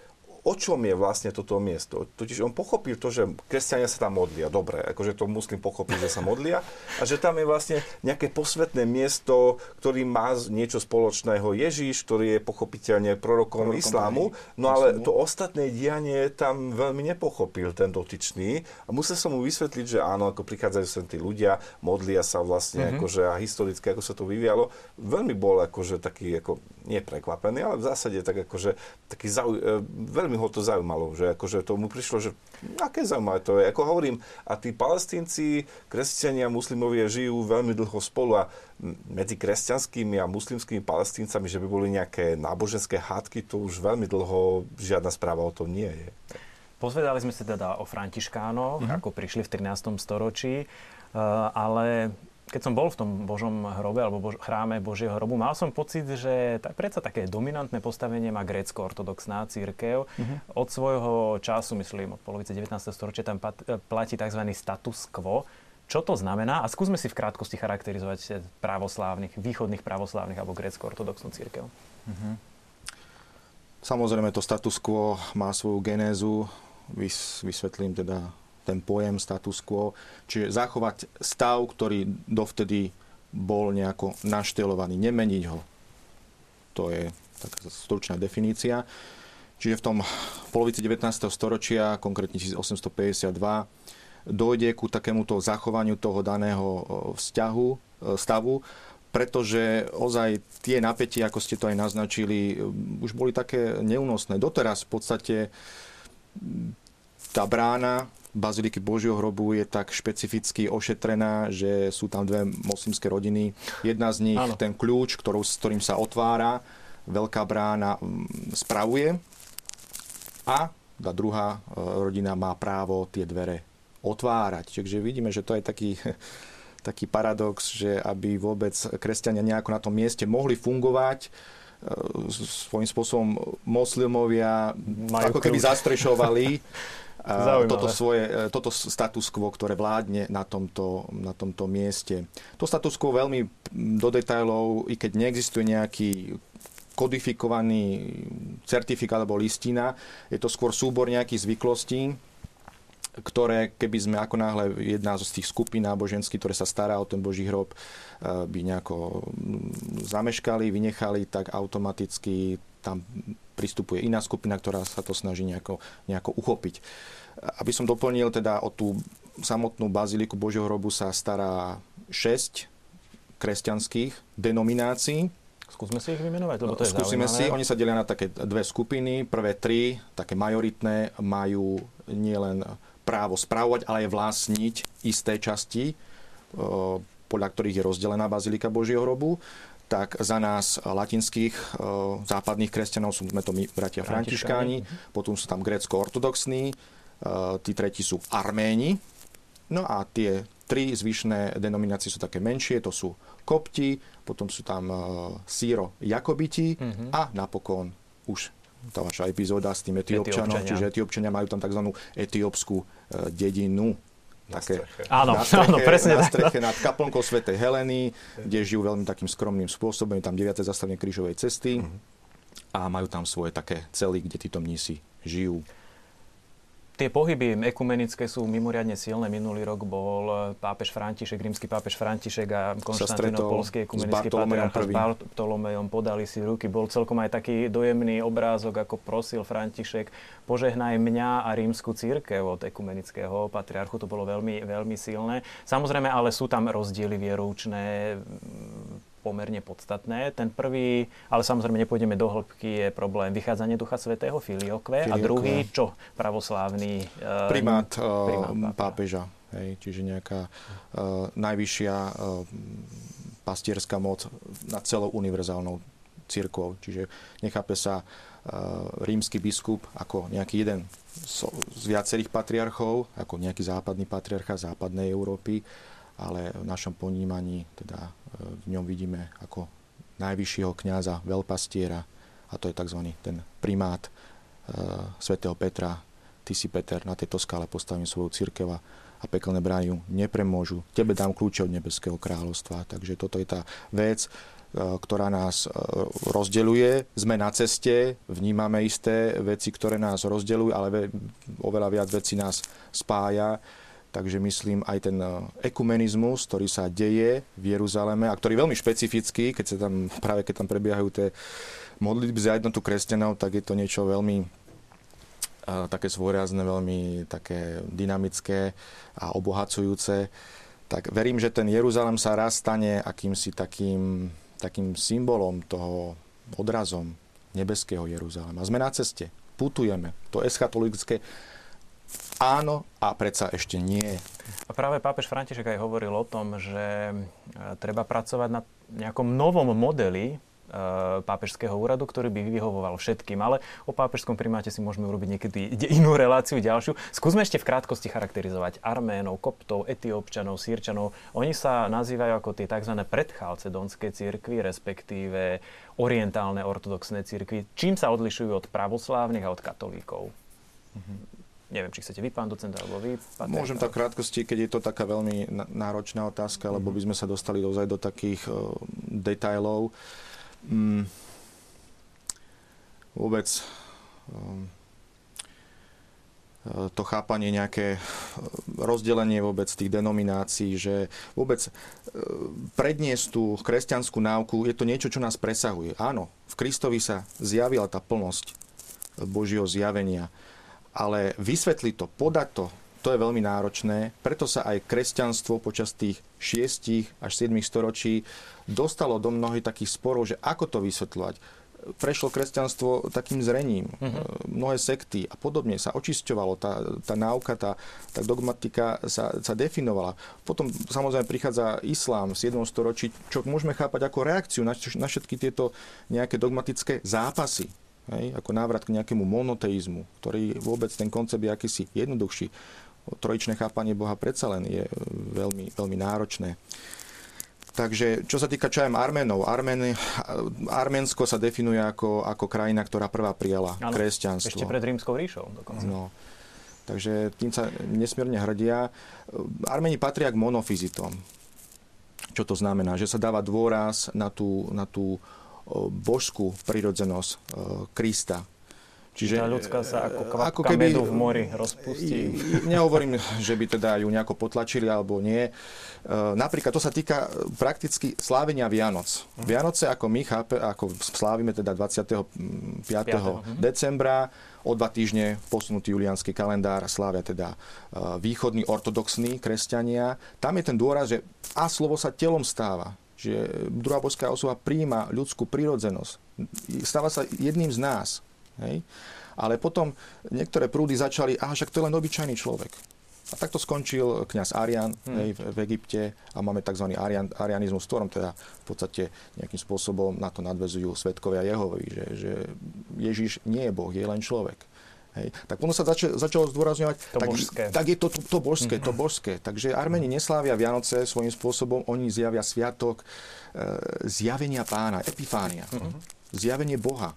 o čom je vlastne toto miesto. Totiž on pochopil to, že kresťania sa tam modlia. Dobre, akože to muslim pochopil, že sa modlia. A že tam je vlastne nejaké posvetné miesto, ktorý má niečo spoločného Ježíš, ktorý je pochopiteľne prorokom, prorokom islámu. No ale to ostatné dianie tam veľmi nepochopil ten dotyčný. A musel som mu vysvetliť, že áno, ako prichádzajú sem tí ľudia, modlia sa vlastne, mm-hmm. akože a historicky, ako sa to vyvialo. Veľmi bol akože taký, ako, nie prekvapený, ale v zásade tak akože taký zau, e, veľmi veľmi ho to zaujímalo, že akože tomu prišlo, že aké zaujímavé to je. Ako hovorím, a tí palestínci, kresťania, muslimovia žijú veľmi dlho spolu a medzi kresťanskými a muslimskými palestíncami, že by boli nejaké náboženské hádky, to už veľmi dlho žiadna správa o tom nie je. Pozvedali sme sa teda o Františkánoch, mm-hmm. ako prišli v 13. storočí, eh, ale keď som bol v tom Božom hrobe alebo bož, chráme Božieho hrobu, mal som pocit, že tak predsa také dominantné postavenie má grécko-ortodoxná církev. Mm-hmm. Od svojho času, myslím, od polovice 19. storočia tam pat, platí tzv. status quo. Čo to znamená? A skúsme si v krátkosti charakterizovať pravoslávnych, východných pravoslávnych alebo grécko-ortodoxnú církev. Mm-hmm. Samozrejme, to status quo má svoju genézu. Vys- vysvetlím teda ten pojem status quo, čiže zachovať stav, ktorý dovtedy bol nejako naštelovaný, nemeniť ho. To je taká stručná definícia. Čiže v tom polovici 19. storočia, konkrétne 1852, dojde ku takémuto zachovaniu toho daného vzťahu, e, stavu, pretože ozaj tie napätia, ako ste to aj naznačili, už boli také neúnosné. Doteraz v podstate tá brána Baziliky Božieho hrobu je tak špecificky ošetrená, že sú tam dve moslimské rodiny. Jedna z nich, ano. ten kľúč, ktorou, s ktorým sa otvára, veľká brána spravuje a tá druhá e, rodina má právo tie dvere otvárať. Takže vidíme, že to je taký, taký paradox, že aby vôbec kresťania nejako na tom mieste mohli fungovať, e, svojím spôsobom moslimovia Majú ako keby zastrešovali toto, svoje, e, toto status quo, ktoré vládne na tomto, na tomto mieste. To status quo veľmi do detajlov, i keď neexistuje nejaký kodifikovaný certifikát alebo listina, je to skôr súbor nejakých zvyklostí, ktoré, keby sme ako náhle jedna z tých skupín náboženských, ktoré sa stará o ten Boží hrob, e, by nejako zameškali, vynechali, tak automaticky tam pristupuje iná skupina, ktorá sa to snaží nejako, nejako uchopiť. Aby som doplnil teda o tú samotnú baziliku Božieho hrobu sa stará 6 kresťanských denominácií. Skúsme si ich vymenovať, lebo to je Skúsime zaujímavé. si, oni sa delia na také dve skupiny. Prvé tri, také majoritné, majú nielen právo spravovať, ale aj vlastniť isté časti, podľa ktorých je rozdelená Bazilika Božieho hrobu tak za nás latinských e, západných kresťanov sú sme to my, bratia františkáni, potom sú tam grécko-ortodoxní, e, tí tretí sú arméni, no a tie tri zvyšné denominácie sú také menšie, to sú kopti, potom sú tam e, síro jakobiti mm-hmm. a napokon už tá vaša epizóda s tým etiopčanom, čiže etiopčania majú tam tzv. etiópsku e, dedinu, také áno, na streche, áno, presne na streche nad kaplnkou svätej Heleny, kde žijú veľmi takým skromným spôsobom. Je tam 9. zastavenie krížovej cesty a majú tam svoje také cely, kde títo mnísi žijú. Tie pohyby ekumenické sú mimoriadne silné. Minulý rok bol pápež František, rímsky pápež František a Konštantinopolský ekumenický patriarcha s Bartolomejom podali si ruky. Bol celkom aj taký dojemný obrázok, ako prosil František, požehnaj mňa a rímsku církev od ekumenického patriarchu. To bolo veľmi, veľmi silné. Samozrejme, ale sú tam rozdiely vieroučné pomerne podstatné. Ten prvý, ale samozrejme nepôjdeme do hĺbky, je problém vychádzanie Ducha Svetého, filiokve, a druhý, čo pravoslávny uh, primát, uh, primát pápeža. Hej, čiže nejaká uh, najvyššia uh, pastierská moc nad celou univerzálnou církvou. Čiže nechápe sa uh, rímsky biskup ako nejaký jeden z, z viacerých patriarchov, ako nejaký západný patriarcha západnej Európy, ale v našom ponímaní teda e, v ňom vidíme ako najvyššieho kňaza, veľpastiera a to je tzv. ten primát e, svätého Petra. Ty si Peter, na tejto skále postavím svoju církev a pekelné brány nepremôžu. Tebe dám kľúče od nebeského kráľovstva. Takže toto je tá vec, e, ktorá nás rozdeľuje. Sme na ceste, vnímame isté veci, ktoré nás rozdeľujú, ale oveľa viac vecí nás spája Takže myslím aj ten e, ekumenizmus, ktorý sa deje v Jeruzaleme a ktorý je veľmi špecifický, keď sa tam, práve keď tam prebiehajú tie modlitby za jednotu kresťanov, tak je to niečo veľmi uh, také svojrázne, veľmi také dynamické a obohacujúce. Tak verím, že ten Jeruzalem sa raz stane akýmsi takým, takým symbolom toho odrazom nebeského Jeruzalema. Sme na ceste, putujeme. To eschatologické áno a predsa ešte nie. A práve pápež František aj hovoril o tom, že e, treba pracovať na nejakom novom modeli e, pápežského úradu, ktorý by vyhovoval všetkým. Ale o pápežskom primáte si môžeme urobiť niekedy inú reláciu ďalšiu. Skúsme ešte v krátkosti charakterizovať Arménov, Koptov, Etiópčanov, Sýrčanov. Oni sa nazývajú ako tie tzv. predchalcedonské cirkvy, respektíve orientálne ortodoxné cirkvy. Čím sa odlišujú od pravoslávnych a od katolíkov? Mm-hmm. Neviem, či chcete vy, pán docent, alebo vy. Pán Môžem tak krátkosti, keď je to taká veľmi náročná otázka, lebo by sme sa dostali dozaj do takých uh, detajlov. Mm, vôbec um, to chápanie, nejaké rozdelenie vôbec tých denominácií, že vôbec predniesť tú kresťanskú náuku je to niečo, čo nás presahuje. Áno, v Kristovi sa zjavila tá plnosť Božieho zjavenia, ale vysvetliť to, podať to, to je veľmi náročné, preto sa aj kresťanstvo počas tých 6 až 7 storočí dostalo do mnohých takých sporov, že ako to vysvetľovať. Prešlo kresťanstvo takým zrením, uh-huh. mnohé sekty a podobne sa očisťovalo, tá, tá náuka, tá, tá dogmatika sa, sa definovala. Potom samozrejme prichádza islám v 7. storočí, čo môžeme chápať ako reakciu na, na všetky tieto nejaké dogmatické zápasy. Hej, ako návrat k nejakému monoteizmu, ktorý vôbec ten koncept je akýsi jednoduchší trojičné chápanie Boha predsa len je veľmi, veľmi náročné. Takže čo sa týka čajem Arménov, Armény, Arménsko sa definuje ako, ako krajina, ktorá prvá prijala ano, kresťanstvo. Ešte pred rímskou ríšou dokonca. No, takže tým sa nesmierne hrdia. Arméni patria k monofizitom. Čo to znamená? Že sa dáva dôraz na tú, na tú božskú prirodzenosť Krista, Čiže tá ľudská sa ako kvapka ako keby, medu v mori rozpustí. Nehovorím, že by teda ju nejako potlačili alebo nie. E, napríklad to sa týka prakticky slávenia Vianoc. Uh-huh. Vianoce, ako my chápe, ako slávime teda 25. 5. Mhm. decembra, o dva týždne posunutý julianský kalendár slávia teda e, východní ortodoxní kresťania. Tam je ten dôraz, že a slovo sa telom stáva že druhá božská osoba príjma ľudskú prírodzenosť. Stáva sa jedným z nás. Hej? Ale potom niektoré prúdy začali, aha, však to je len obyčajný človek. A takto skončil kňaz Arian hmm. hej, v, v Egypte a máme tzv. Arian, arianizmus, v ktorom teda v podstate nejakým spôsobom na to nadvezujú svetkovia Jehovi, že, že Ježiš nie je Boh, je len človek. Hej. Tak potom sa zač- začalo zdôrazňovať, to tak, božské. tak je to to, to božské, to mhm. božské. Takže Armeni neslávia Vianoce svojím spôsobom, oni zjavia sviatok e, zjavenia pána, epifánia. Mm-hmm. Zjavenie Boha.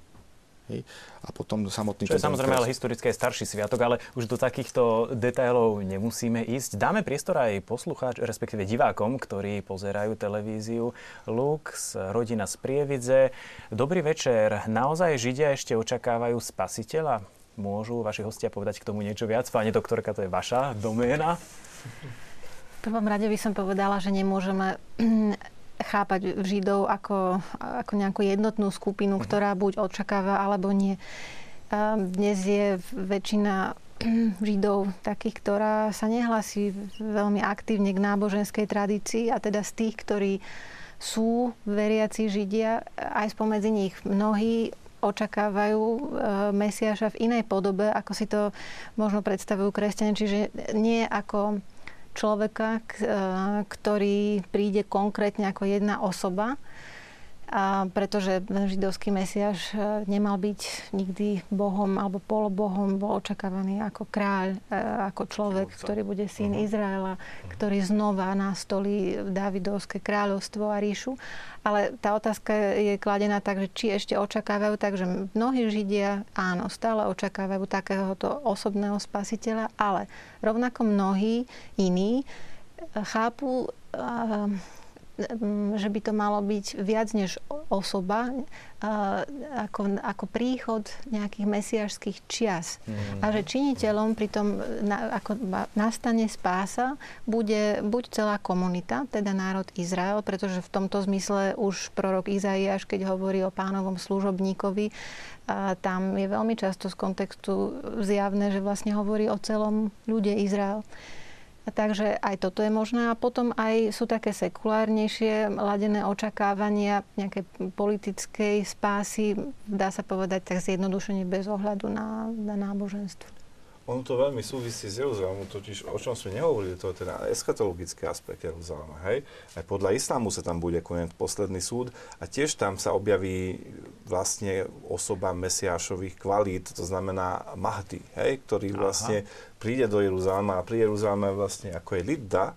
Hej. A potom samotný... Čo je samozrejme ale historické starší sviatok, ale už do takýchto detailov nemusíme ísť. Dáme priestor aj poslucháč, respektíve divákom, ktorí pozerajú televíziu. Lux, rodina z Prievidze. Dobrý večer. Naozaj Židia ešte očakávajú spasiteľa? Môžu vaši hostia povedať k tomu niečo viac? Pani doktorka, to je vaša doména. V prvom rade by som povedala, že nemôžeme chápať Židov ako, ako nejakú jednotnú skupinu, mhm. ktorá buď očakáva, alebo nie. Dnes je väčšina Židov takých, ktorá sa nehlasí veľmi aktívne k náboženskej tradícii a teda z tých, ktorí sú veriaci Židia, aj spomedzi nich mnohí očakávajú e, Mesiaša v inej podobe, ako si to možno predstavujú kresťania. Čiže nie ako človeka, e, ktorý príde konkrétne ako jedna osoba, a pretože židovský mesiaš e, nemal byť nikdy bohom alebo polobohom, bol očakávaný ako kráľ, e, ako človek, ktorý bude syn uh-huh. Izraela, ktorý znova nastolí Davidovské kráľovstvo a ríšu. Ale tá otázka je kladená tak, že či ešte očakávajú, takže mnohí Židia áno, stále očakávajú takéhoto osobného spasiteľa, ale rovnako mnohí iní chápu že by to malo byť viac než osoba, ako, ako príchod nejakých mesiašských čias. Mm. A že činiteľom pri tom, ako nastane spása, bude buď celá komunita, teda národ Izrael, pretože v tomto zmysle už prorok Izaiáš, keď hovorí o pánovom služobníkovi, a tam je veľmi často z kontextu zjavné, že vlastne hovorí o celom ľude Izrael. Takže aj toto je možné. A potom aj sú také sekulárnejšie ladené očakávania nejakej politickej spásy, dá sa povedať tak zjednodušene bez ohľadu na, na náboženstvo. Ono to veľmi súvisí s Jeruzalémom, totiž o čom sme nehovorili, to je ten eschatologický aspekt Jeruzalema, hej? Aj podľa islámu sa tam bude konať posledný súd a tiež tam sa objaví vlastne osoba mesiášových kvalít, to znamená Mahdi, hej? Ktorý vlastne Aha. príde do Jeruzalema a pri Jeruzaleme vlastne ako je Lidda,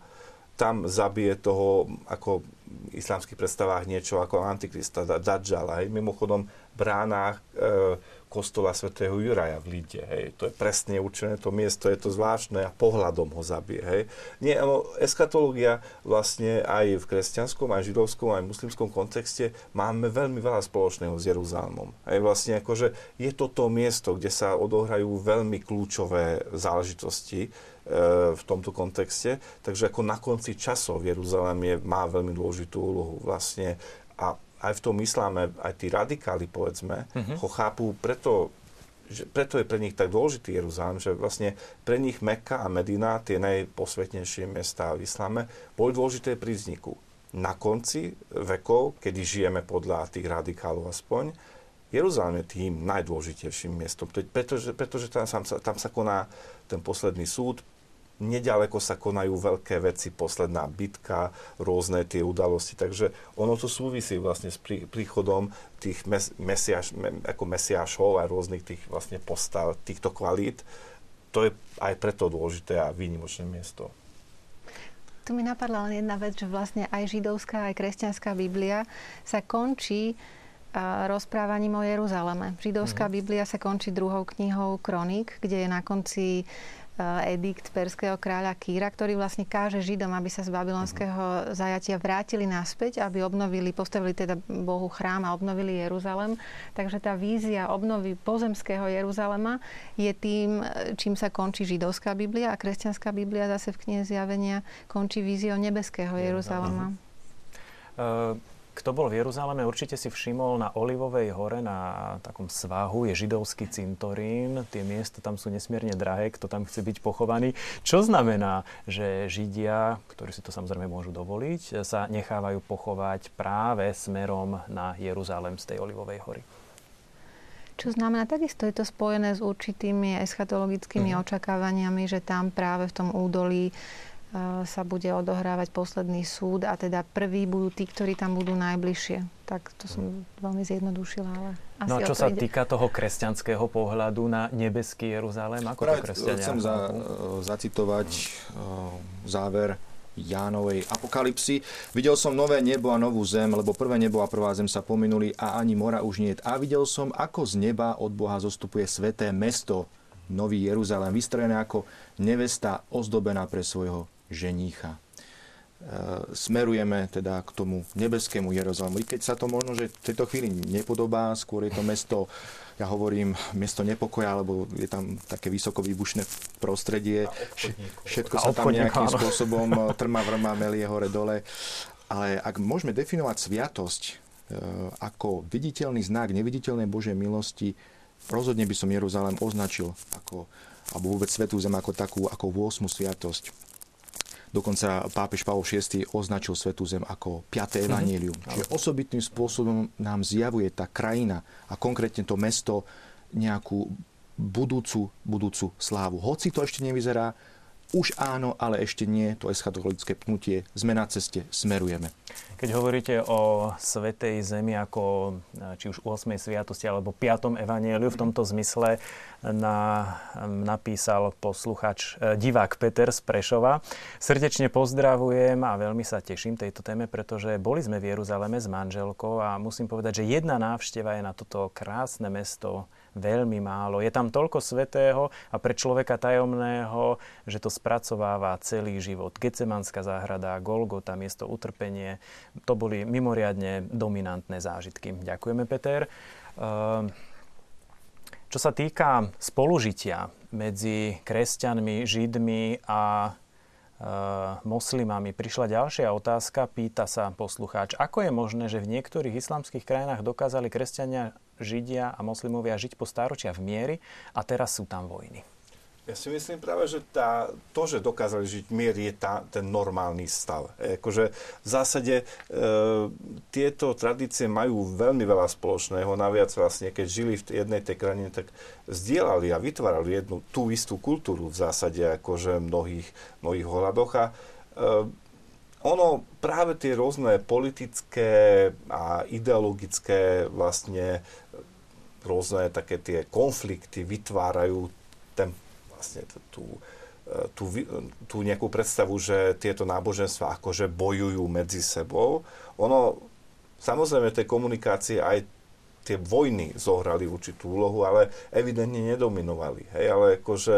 tam zabije toho, ako v islamských predstavách niečo ako Antikrista, Dajjal, hej? Mimochodom, bránach e, kostola svätého Juraja v Líde. Hej. To je presne určené to miesto, je to zvláštne a pohľadom ho zabije. Hej. Nie, no, eskatológia vlastne aj v kresťanskom, aj židovskom, aj muslimskom kontexte máme veľmi veľa spoločného s Jeruzalémom. Hej. Vlastne akože je to miesto, kde sa odohrajú veľmi kľúčové záležitosti e, v tomto kontexte. Takže ako na konci časov Jeruzalém je, má veľmi dôležitú úlohu vlastne a aj v tom isláme, aj tí radikáli, povedzme, uh-huh. ho chápu preto, že preto je pre nich tak dôležitý Jeruzalém, že vlastne pre nich Mekka a Medina, tie najposvetnejšie mesta v islame, boli dôležité pri vzniku. Na konci vekov, kedy žijeme podľa tých radikálov aspoň, Jeruzalém je tým najdôležitejším miestom, pretože, pretože tam, sa, tam sa koná ten posledný súd, nedaleko sa konajú veľké veci, posledná bitka, rôzne tie udalosti. Takže ono to súvisí vlastne s prí, príchodom tých mes, mesiaš, ako mesiašov a rôznych tých vlastne postav, týchto kvalít. To je aj preto dôležité a výnimočné miesto. Tu mi napadla len jedna vec, že vlastne aj židovská, aj kresťanská Biblia sa končí rozprávaním o Jeruzaleme. Židovská mm. Biblia sa končí druhou knihou Kronik, kde je na konci edikt perského kráľa Kýra, ktorý vlastne káže Židom, aby sa z babylonského zajatia vrátili naspäť, aby obnovili, postavili teda Bohu chrám a obnovili Jeruzalem. Takže tá vízia obnovy pozemského Jeruzalema je tým, eh, čím sa končí židovská Biblia a kresťanská Biblia zase v knihe zjavenia končí víziou nebeského Jeruzalema. Uh, kto bol v Jeruzaleme, určite si všimol na Olivovej hore, na takom svahu, je židovský cintorín. Tie miesta tam sú nesmierne drahé, kto tam chce byť pochovaný. Čo znamená, že Židia, ktorí si to samozrejme môžu dovoliť, sa nechávajú pochovať práve smerom na Jeruzalem z tej Olivovej hory? Čo znamená, takisto je to spojené s určitými eschatologickými uh-huh. očakávaniami, že tam práve v tom údolí sa bude odohrávať posledný súd a teda prví budú tí, ktorí tam budú najbližšie. Tak to som veľmi zjednodušila, ale asi No a čo sa ide. týka toho kresťanského pohľadu na nebeský Jeruzalém, ako Práve to kresťania? Chcem za, zacitovať záver Jánovej apokalipsy. Videl som nové nebo a novú zem, lebo prvé nebo a prvá zem sa pominuli a ani mora už nie. A videl som, ako z neba od Boha zostupuje sveté mesto, Nový Jeruzalém, vystrojené ako nevesta ozdobená pre svojho ženícha. E, smerujeme teda k tomu nebeskému Jeruzalému. I keď sa to možno, že v tejto chvíli nepodobá, skôr je to mesto, ja hovorím, mesto nepokoja, lebo je tam také vysoko výbušné prostredie. Všetko sa tam nejakým spôsobom trma, vrma, melie hore, dole. Ale ak môžeme definovať sviatosť e, ako viditeľný znak neviditeľnej Božej milosti, rozhodne by som Jeruzalém označil ako, alebo vôbec Svetú zem ako takú, ako 8. sviatosť. Dokonca pápež Pavol VI označil Svetú zem ako 5. evanílium. Mm-hmm. Čiže osobitným spôsobom nám zjavuje tá krajina a konkrétne to mesto nejakú budúcu, budúcu slávu. Hoci to ešte nevyzerá, už áno, ale ešte nie, to eschatologické pnutie, sme na ceste, smerujeme. Keď hovoríte o Svetej Zemi ako či už 8. sviatosti alebo 5. evanieliu, v tomto zmysle na, napísal posluchač, e, divák Peter z Prešova. Srdečne pozdravujem a veľmi sa teším tejto téme, pretože boli sme v Jeruzaleme s manželkou a musím povedať, že jedna návšteva je na toto krásne mesto veľmi málo. Je tam toľko svetého a pre človeka tajomného, že to spracováva celý život. Gecemanská záhrada, Golgota, miesto utrpenie, to boli mimoriadne dominantné zážitky. Ďakujeme, Peter. Ehm, čo sa týka spolužitia medzi kresťanmi, židmi a moslimami. Prišla ďalšia otázka, pýta sa poslucháč, ako je možné, že v niektorých islamských krajinách dokázali kresťania Židia a moslimovia žiť po stáročia v miery a teraz sú tam vojny. Ja si myslím práve, že tá, to, že dokázali žiť mier, je tá, ten normálny stav. Akože v zásade e, tieto tradície majú veľmi veľa spoločného. Naviac vlastne, keď žili v jednej tej krajine, tak zdieľali a vytvárali jednu tú istú kultúru v zásade, akože mnohých, mnohých ohľadoch. A e, ono práve tie rôzne politické a ideologické vlastne rôzne také tie konflikty vytvárajú ten vlastne tú, e, tú, tú nejakú predstavu, že tieto náboženstva akože bojujú medzi sebou. Ono, samozrejme, tej komunikácie aj tie vojny zohrali určitú úlohu, ale evidentne nedominovali. Hej, ale, akože,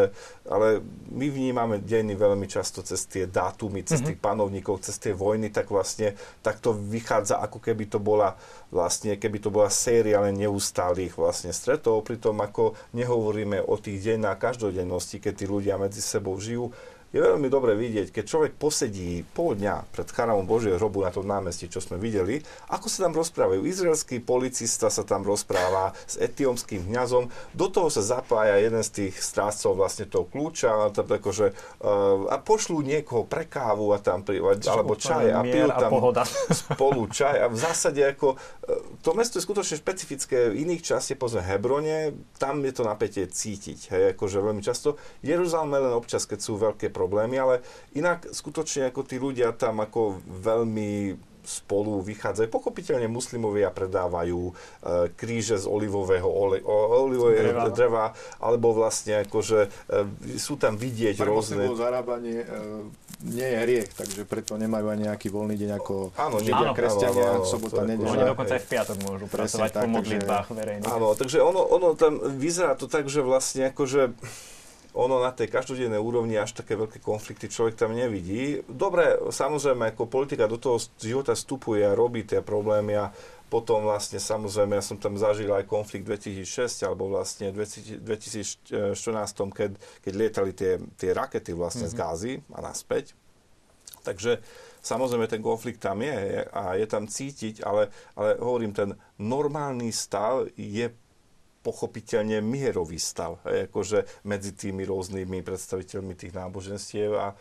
ale my vnímame dejiny veľmi často cez tie dátumy, cez mm-hmm. tých panovníkov, cez tie vojny, tak vlastne tak to vychádza, ako keby to bola vlastne, keby to bola séria len neustálých vlastne stretov, pritom ako nehovoríme o tých dejinách každodennosti, keď tí ľudia medzi sebou žijú, je veľmi dobre vidieť, keď človek posedí pol dňa pred chrámom Božieho hrobu na tom námestí, čo sme videli, ako sa tam rozprávajú. Izraelský policista sa tam rozpráva s etiómským kňazom, do toho sa zapája jeden z tých strážcov vlastne toho kľúča, akože, uh, a pošlú niekoho pre kávu a tam, alebo čaj a pijú tam pohoda. spolu čaj a v zásade ako uh, to mesto je skutočne špecifické. V iných častiach, pozme Hebrone, tam je to napätie cítiť, hej, akože veľmi často. Jeruzalem len občas, keď sú veľké problémy problémy, ale inak skutočne ako tí ľudia tam ako veľmi spolu vychádzajú. Pochopiteľne muslimovia predávajú e, kríže z olivového ole, olivového dreva. dreva, alebo vlastne akože e, sú tam vidieť Pre rôzne... zarábanie e, nie je hriech, takže preto nemajú ani nejaký voľný deň ako áno, Židia, kresťania, áno, áno, sobota, nedeľa. Oni dokonca aj v piatok môžu pracovať po modlitbách verejných. Áno, takže ono, ono tam vyzerá to tak, že vlastne akože ono na tej každodennej úrovni až také veľké konflikty človek tam nevidí. Dobre, samozrejme, ako politika do toho života vstupuje a robí tie problémy a potom vlastne samozrejme, ja som tam zažil aj konflikt 2006 alebo vlastne 2014, keď, keď lietali tie, tie rakety vlastne mm-hmm. z mhm. Gázy a naspäť. Takže samozrejme ten konflikt tam je a je tam cítiť, ale, ale hovorím, ten normálny stav je pochopiteľne mierový stav, akože medzi tými rôznymi predstaviteľmi tých náboženstiev a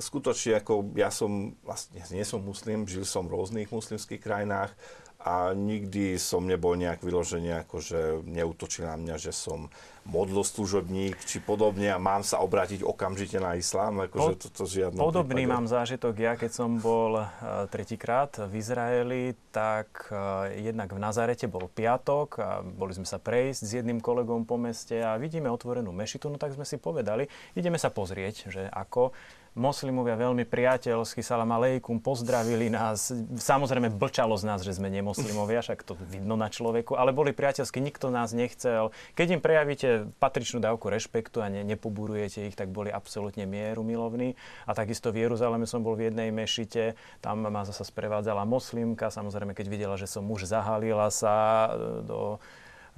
skutočne ako ja som, vlastne nie som muslim, žil som v rôznych muslimských krajinách a nikdy som nebol nejak vyložený, akože neutočil na mňa, že som modloslužobník či podobne a mám sa obrátiť okamžite na islám, akože to, to žiadno Podobný prípade. mám zážitok. Ja, keď som bol uh, tretíkrát v Izraeli, tak uh, jednak v Nazarete bol piatok a boli sme sa prejsť s jedným kolegom po meste a vidíme otvorenú mešitu, no tak sme si povedali, ideme sa pozrieť, že ako moslimovia veľmi priateľsky, salam aleikum, pozdravili nás. Samozrejme, blčalo z nás, že sme nemoslimovia, však to vidno na človeku, ale boli priateľskí, nikto nás nechcel. Keď im prejavíte patričnú dávku rešpektu a ne, nepoburujete ich, tak boli absolútne mieru milovní. A takisto v Jeruzaleme som bol v jednej mešite, tam ma zase sprevádzala moslimka, samozrejme, keď videla, že som muž, zahalila sa e, do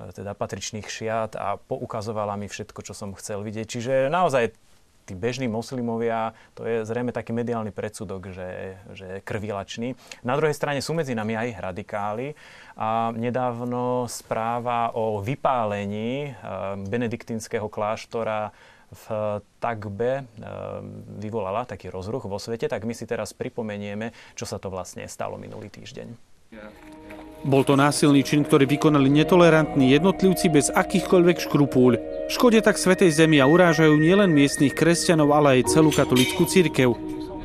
e, teda patričných šiat a poukazovala mi všetko, čo som chcel vidieť. Čiže naozaj tí bežní moslimovia, to je zrejme taký mediálny predsudok, že, že krvilačný. Na druhej strane sú medzi nami aj radikáli a nedávno správa o vypálení eh, benediktínskeho kláštora v Tagbe eh, vyvolala taký rozruch vo svete, tak my si teraz pripomenieme, čo sa to vlastne stalo minulý týždeň. Bol to násilný čin, ktorý vykonali netolerantní jednotlivci bez akýchkoľvek škrupúľ. Škode tak Svetej Zemi a urážajú nielen miestnych kresťanov, ale aj celú katolickú církev.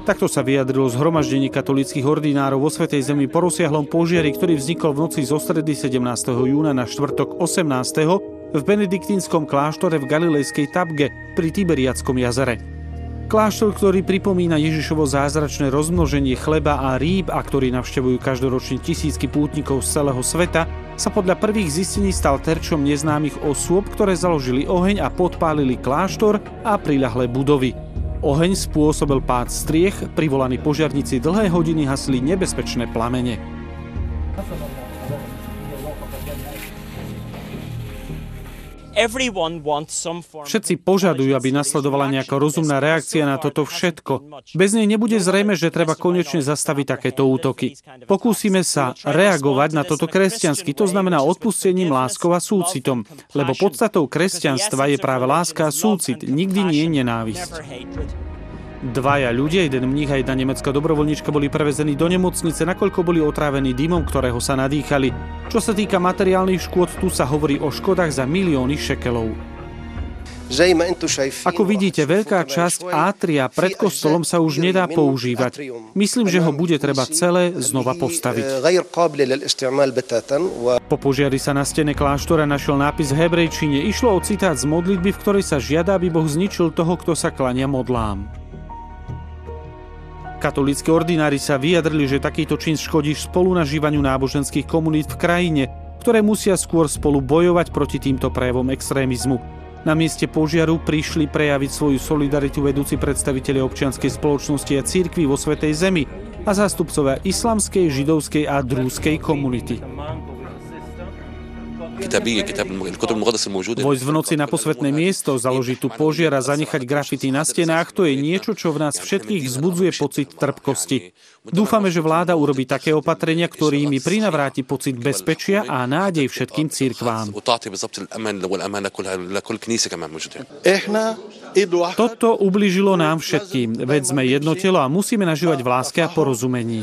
Takto sa vyjadrilo zhromaždenie katolických ordinárov vo Svetej Zemi po rozsiahlom požiari, ktorý vznikol v noci zo stredy 17. júna na štvrtok 18. v benediktínskom kláštore v galilejskej Tabge pri Tiberiackom jazere. Kláštor, ktorý pripomína Ježišovo zázračné rozmnoženie chleba a rýb a ktorý navštevujú každoročne tisícky pútnikov z celého sveta, sa podľa prvých zistení stal terčom neznámych osôb, ktoré založili oheň a podpálili kláštor a priľahlé budovy. Oheň spôsobil pád striech, privolaní požiarníci dlhé hodiny hasli nebezpečné plamene. Všetci požadujú, aby nasledovala nejaká rozumná reakcia na toto všetko. Bez nej nebude zrejme, že treba konečne zastaviť takéto útoky. Pokúsime sa reagovať na toto kresťansky, to znamená odpustením, láskou a súcitom. Lebo podstatou kresťanstva je práve láska a súcit, nikdy nie nenávisť. Dvaja ľudia, jeden mních a jedna nemecká dobrovoľnička boli prevezení do nemocnice, nakoľko boli otrávení dymom, ktorého sa nadýchali. Čo sa týka materiálnych škôd, tu sa hovorí o škodách za milióny šekelov. Ako vidíte, veľká časť átria pred kostolom sa už nedá používať. Myslím, že ho bude treba celé znova postaviť. Po požiari sa na stene kláštora našiel nápis v hebrejčine. Išlo o citát z modlitby, v ktorej sa žiada, aby Boh zničil toho, kto sa klania modlám. Katolícky ordinári sa vyjadrili, že takýto čin škodí spolunažívaniu náboženských komunít v krajine. ktoré musia skôr spolu bojovať proti týmto prejavom extrémizmu. Na mieste požiaru prišli prejaviť svoju solidaritu vedúci predstaviteľi občianskej spoločnosti a církvy vo Svetej Zemi a zástupcovia islamskej, židovskej a drúskej komunity. Vojsť v noci na posvetné miesto, založiť tu požiar a zanechať grafity na stenách, to je niečo, čo v nás všetkých vzbudzuje pocit trpkosti. Dúfame, že vláda urobí také opatrenia, ktorými prinavráti pocit bezpečia a nádej všetkým církvám. Toto ubližilo nám všetkým, veď sme jedno telo a musíme nažívať v láske a porozumení.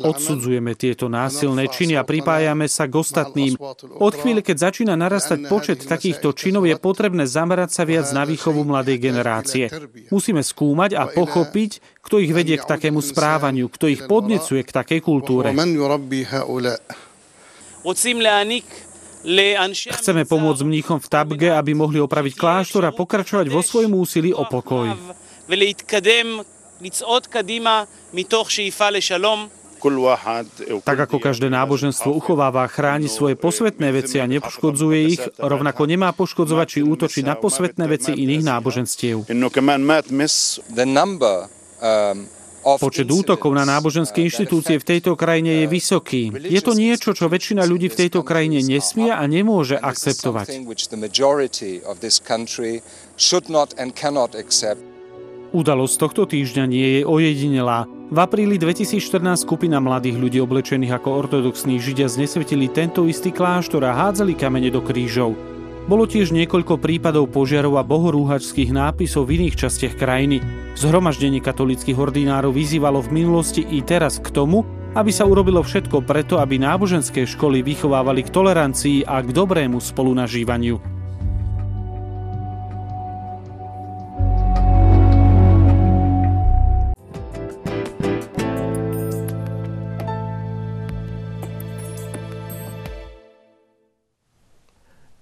Odsudzujeme tieto násilné činy a pripájame sa k ostatným. Od chvíle, keď začína narastať počet takýchto činov, je potrebné zamerať sa viac na výchovu mladej generácie. Musíme skúmať a pochopiť, kto ich vedie k takému správaniu, kto ich podnecuje k takej kultúre. Chceme pomôcť mníchom v Tabge, aby mohli opraviť kláštor a pokračovať vo svojom úsilí o pokoj. לצעוד קדימה מתוך שאיפה לשלום. Tak ako každé náboženstvo uchováva a chráni svoje posvetné veci a nepoškodzuje ich, rovnako nemá poškodzovať či útočiť na posvetné veci iných náboženstiev. Počet útokov na náboženské inštitúcie v tejto krajine je vysoký. Je to niečo, čo väčšina ľudí v tejto krajine nesmie a nemôže akceptovať. Udalosť tohto týždňa nie je ojedinelá. V apríli 2014 skupina mladých ľudí oblečených ako ortodoxní židia znesvetili tento istý kláštor a hádzali kamene do krížov. Bolo tiež niekoľko prípadov požiarov a bohorúhačských nápisov v iných častiach krajiny. Zhromaždenie katolických ordinárov vyzývalo v minulosti i teraz k tomu, aby sa urobilo všetko preto, aby náboženské školy vychovávali k tolerancii a k dobrému spolunažívaniu.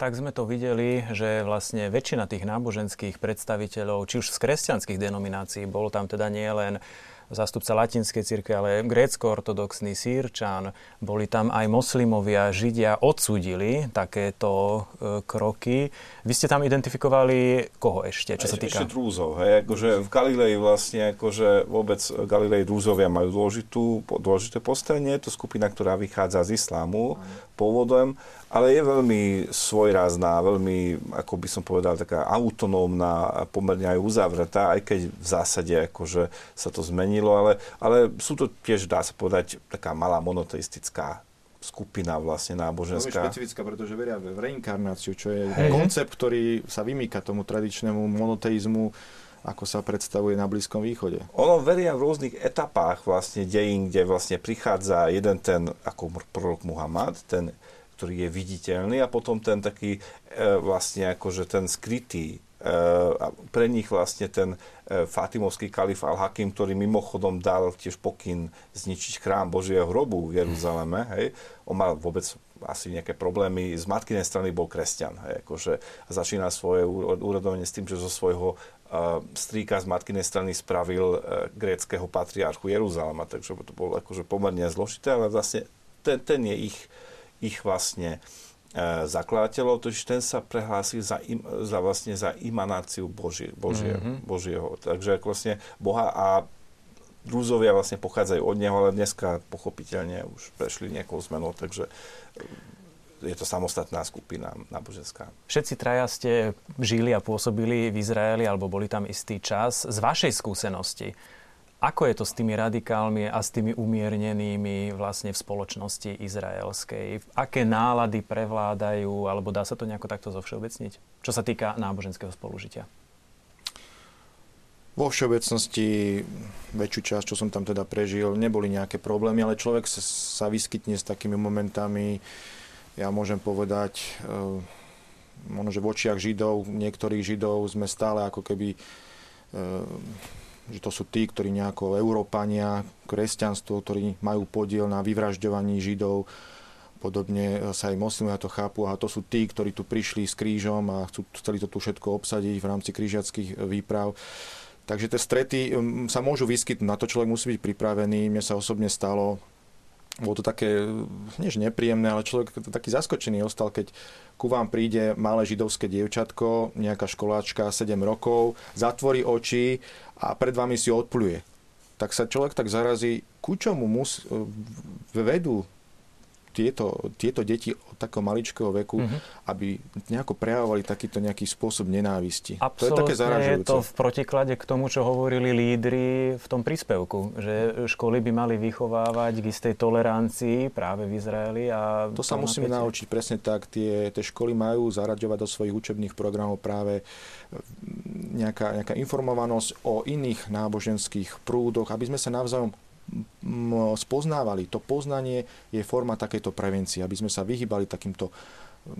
Tak sme to videli, že vlastne väčšina tých náboženských predstaviteľov, či už z kresťanských denominácií, bol tam teda nie len zástupca latinskej cirkvi, ale grécko-ortodoxný sírčan, boli tam aj moslimovia, židia, odsudili takéto e, kroky. Vy ste tam identifikovali koho ešte, čo sa týka? Ešte drúzov, hej, akože v Galilei vlastne, akože vôbec Galilei drúzovia majú dôležitú, dôležité postavenie, je to skupina, ktorá vychádza z islámu pôvodom ale je veľmi svojrázná, veľmi, ako by som povedal, taká autonómna a pomerne aj uzavretá, aj keď v zásade akože sa to zmenilo, ale, ale sú to tiež, dá sa povedať, taká malá monoteistická skupina vlastne náboženská. Veľmi špecifická, pretože veria v reinkarnáciu, čo je hey. koncept, ktorý sa vymýka tomu tradičnému monoteizmu, ako sa predstavuje na Blízkom východe. Ono veria v rôznych etapách vlastne dejín, kde vlastne prichádza jeden ten, ako prorok Muhammad, ten ktorý je viditeľný a potom ten taký e, vlastne akože ten skrytý e, a pre nich vlastne ten e, Fatimovský kalif al-Hakim, ktorý mimochodom dal tiež pokyn zničiť chrám Božieho hrobu v Jeruzaleme, hej, on mal vôbec asi nejaké problémy. Z matkinej strany bol kresťan. Hej, akože začína svoje úradovanie s tým, že zo svojho strýka z matkinej strany spravil gréckého patriarchu Jeruzalema, takže to bolo akože pomerne zložité, ale vlastne ten, ten je ich ich vlastne e, zakladateľov, totiž ten sa prehlásil za, im, za, vlastne za imanáciu Božie, Božie, mm-hmm. Božieho. Takže vlastne Boha a Drúzovia vlastne pochádzajú od neho, ale dneska pochopiteľne už prešli nejakou zmenou, takže e, je to samostatná skupina náboženská. Všetci traja ste žili a pôsobili v Izraeli, alebo boli tam istý čas. Z vašej skúsenosti, ako je to s tými radikálmi a s tými umiernenými vlastne v spoločnosti izraelskej? Aké nálady prevládajú, alebo dá sa to nejako takto zovšeobecniť? Čo sa týka náboženského spolužitia? Vo všeobecnosti väčšiu časť, čo som tam teda prežil, neboli nejaké problémy, ale človek sa, vyskytne s takými momentami, ja môžem povedať, e, možno, že v očiach Židov, niektorých Židov sme stále ako keby e, že to sú tí, ktorí nejako Európania, kresťanstvo, ktorí majú podiel na vyvražďovaní Židov, podobne sa aj moslimovia to chápu a to sú tí, ktorí tu prišli s krížom a chcú, chceli to tu všetko obsadiť v rámci krížiackých výprav. Takže tie strety sa môžu vyskytnúť, na to človek musí byť pripravený. Mne sa osobne stalo bolo to také, nie že nepríjemné, ale človek taký zaskočený ostal, keď ku vám príde malé židovské dievčatko, nejaká školáčka, 7 rokov, zatvorí oči a pred vami si odpluje. Tak sa človek tak zarazí, ku čomu mus, vedú tieto, tieto deti od takého maličkého veku, mm-hmm. aby nejako prejavovali takýto nejaký spôsob nenávisti. Absolutne to je také zaražujúce. je to v protiklade k tomu, čo hovorili lídry v tom príspevku, že školy by mali vychovávať k istej tolerancii práve v Izraeli. A to sa musíme napätie. naučiť presne tak. Tie, tie školy majú zaraďovať do svojich učebných programov práve nejaká, nejaká informovanosť o iných náboženských prúdoch, aby sme sa navzájom spoznávali. To poznanie je forma takejto prevencie, aby sme sa vyhýbali takýmto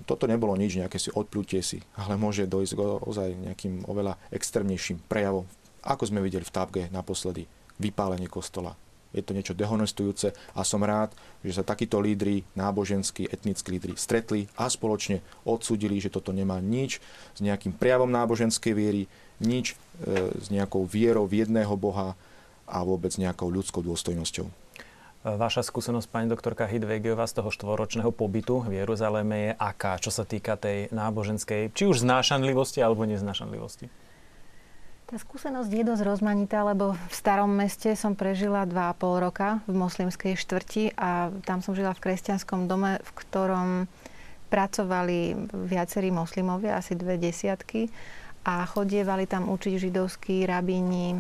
toto nebolo nič, nejaké si odplutie si, ale môže dojsť ozaj nejakým oveľa extrémnejším prejavom. Ako sme videli v Tábge naposledy, vypálenie kostola. Je to niečo dehonestujúce a som rád, že sa takíto lídry, náboženskí, etnickí lídry stretli a spoločne odsudili, že toto nemá nič s nejakým prejavom náboženskej viery, nič e, s nejakou vierou v jedného Boha, a vôbec nejakou ľudskou dôstojnosťou. Vaša skúsenosť, pani doktorka Hidvegiová, z toho štvoročného pobytu v Jeruzaleme je aká, čo sa týka tej náboženskej, či už znášanlivosti alebo neznášanlivosti? Tá skúsenosť je dosť rozmanitá, lebo v starom meste som prežila 2,5 roka v moslimskej štvrti a tam som žila v kresťanskom dome, v ktorom pracovali viacerí moslimovia, asi dve desiatky a chodievali tam učiť židovskí rabíni,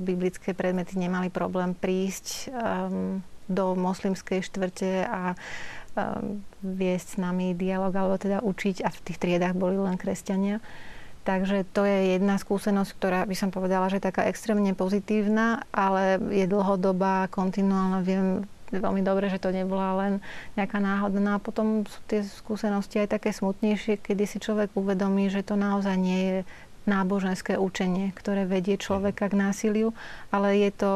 biblické predmety nemali problém prísť um, do moslimskej štvrte a um, viesť s nami dialog, alebo teda učiť a v tých triedách boli len kresťania. Takže to je jedna skúsenosť, ktorá by som povedala, že je taká extrémne pozitívna, ale je dlhodobá, kontinuálna. Viem veľmi dobre, že to nebola len nejaká náhoda. No a potom sú tie skúsenosti aj také smutnejšie, kedy si človek uvedomí, že to naozaj nie je náboženské učenie, ktoré vedie človeka k násiliu, ale je to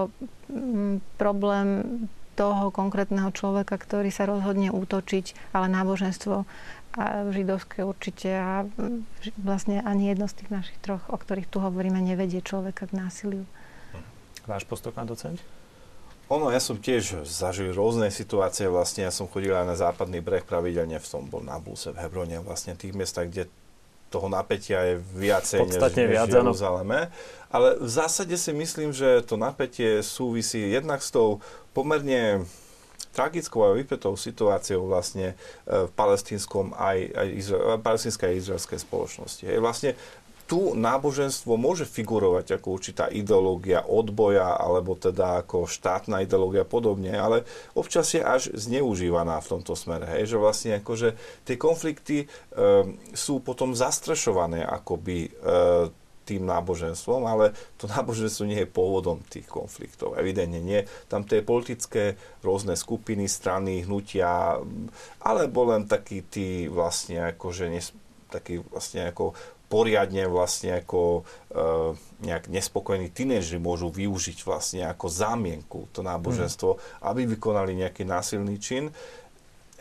mm, problém toho konkrétneho človeka, ktorý sa rozhodne útočiť, ale náboženstvo a židovské určite a mm, vlastne ani jedno z tých našich troch, o ktorých tu hovoríme, nevedie človeka k násiliu. Váš postoj, pán docent? Ono, ja som tiež zažil rôzne situácie, vlastne ja som chodil aj na západný breh pravidelne, v tom bol na Búse, v Hebrone, vlastne tých miestach, kde toho napätia je viacej Podstatne než, viac, než v Jeruzaleme. Ale v zásade si myslím, že to napätie súvisí jednak s tou pomerne tragickou a vypetou situáciou vlastne e, v palestínskom aj, aj Izra- palestínskej a izraelskej spoločnosti. Je vlastne tu náboženstvo môže figurovať ako určitá ideológia odboja alebo teda ako štátna ideológia podobne, ale občas je až zneužívaná v tomto smere. Hej, že vlastne akože tie konflikty e, sú potom zastrešované akoby e, tým náboženstvom, ale to náboženstvo nie je pôvodom tých konfliktov. Evidentne nie. Tam tie politické rôzne skupiny, strany, hnutia, alebo len takí tí vlastne akože nes, taký vlastne ako poriadne vlastne ako e, nejak nespokojní tínežri môžu využiť vlastne ako zámienku to náboženstvo, mm. aby vykonali nejaký násilný čin.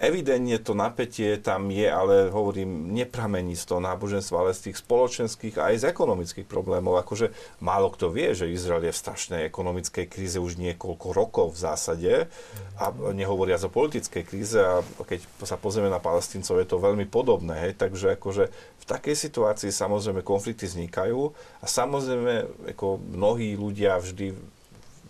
Evidentne to napätie tam je, ale hovorím, nepramení z toho náboženstva, ale z tých spoločenských a aj z ekonomických problémov. Akože málo kto vie, že Izrael je v strašnej ekonomickej kríze už niekoľko rokov v zásade a nehovoria o politickej kríze a keď sa pozrieme na palestíncov, je to veľmi podobné. Hej? Takže akože v takej situácii samozrejme konflikty vznikajú a samozrejme ako mnohí ľudia vždy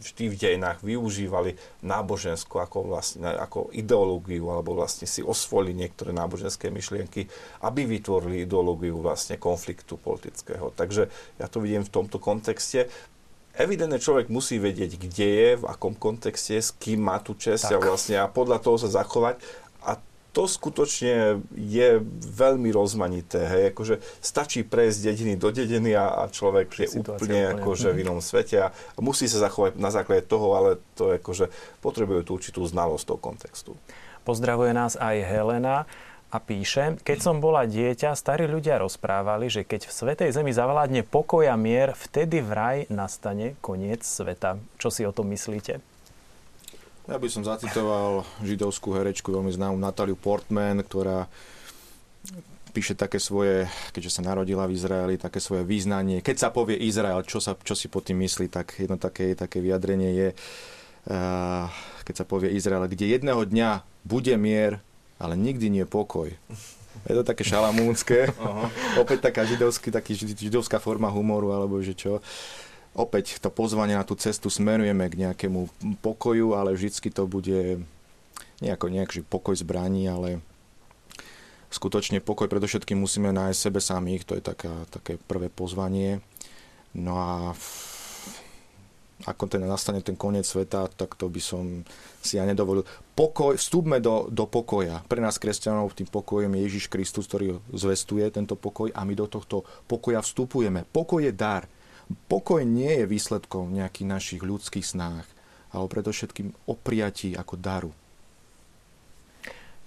vždy v dejinách využívali nábožensko ako, vlastne, ako ideológiu alebo vlastne si osvojili niektoré náboženské myšlienky, aby vytvorili ideológiu vlastne konfliktu politického. Takže ja to vidím v tomto kontexte. Evidentne človek musí vedieť, kde je, v akom kontexte, s kým má tú čest a vlastne a podľa toho sa zachovať to skutočne je veľmi rozmanité. Hej. Akože stačí prejsť dediny do dediny a, a človek je úplne akože v inom svete a musí sa zachovať na základe toho, ale to je akože potrebuje tú určitú znalosť toho kontextu. Pozdravuje nás aj Helena a píše, keď som bola dieťa, starí ľudia rozprávali, že keď v Svetej Zemi zavládne pokoj a mier, vtedy vraj nastane koniec sveta. Čo si o tom myslíte? Ja by som zacitoval židovskú herečku, veľmi známu Nataliu Portman, ktorá píše také svoje, keďže sa narodila v Izraeli, také svoje význanie. Keď sa povie Izrael, čo, sa, čo si pod tým myslí, tak jedno také, také vyjadrenie je keď sa povie Izrael, kde jedného dňa bude mier, ale nikdy nie pokoj. Je to také šalamúnske, opäť taká židovský, taký židovská forma humoru, alebo že čo. Opäť to pozvanie na tú cestu smerujeme k nejakému pokoju, ale vždycky to bude nejako nejaký pokoj zbraní, ale skutočne pokoj predovšetkým musíme nájsť sebe samých, to je taká, také prvé pozvanie. No a ako ten nastane ten koniec sveta, tak to by som si ja nedovolil. Pokoj, vstúpme do, do pokoja. Pre nás kresťanov tým pokojom je Ježiš Kristus, ktorý zvestuje tento pokoj a my do tohto pokoja vstupujeme. Pokoj je dar. Pokoj nie je výsledkom nejakých našich ľudských snách, ale predovšetkým o prijatí ako daru.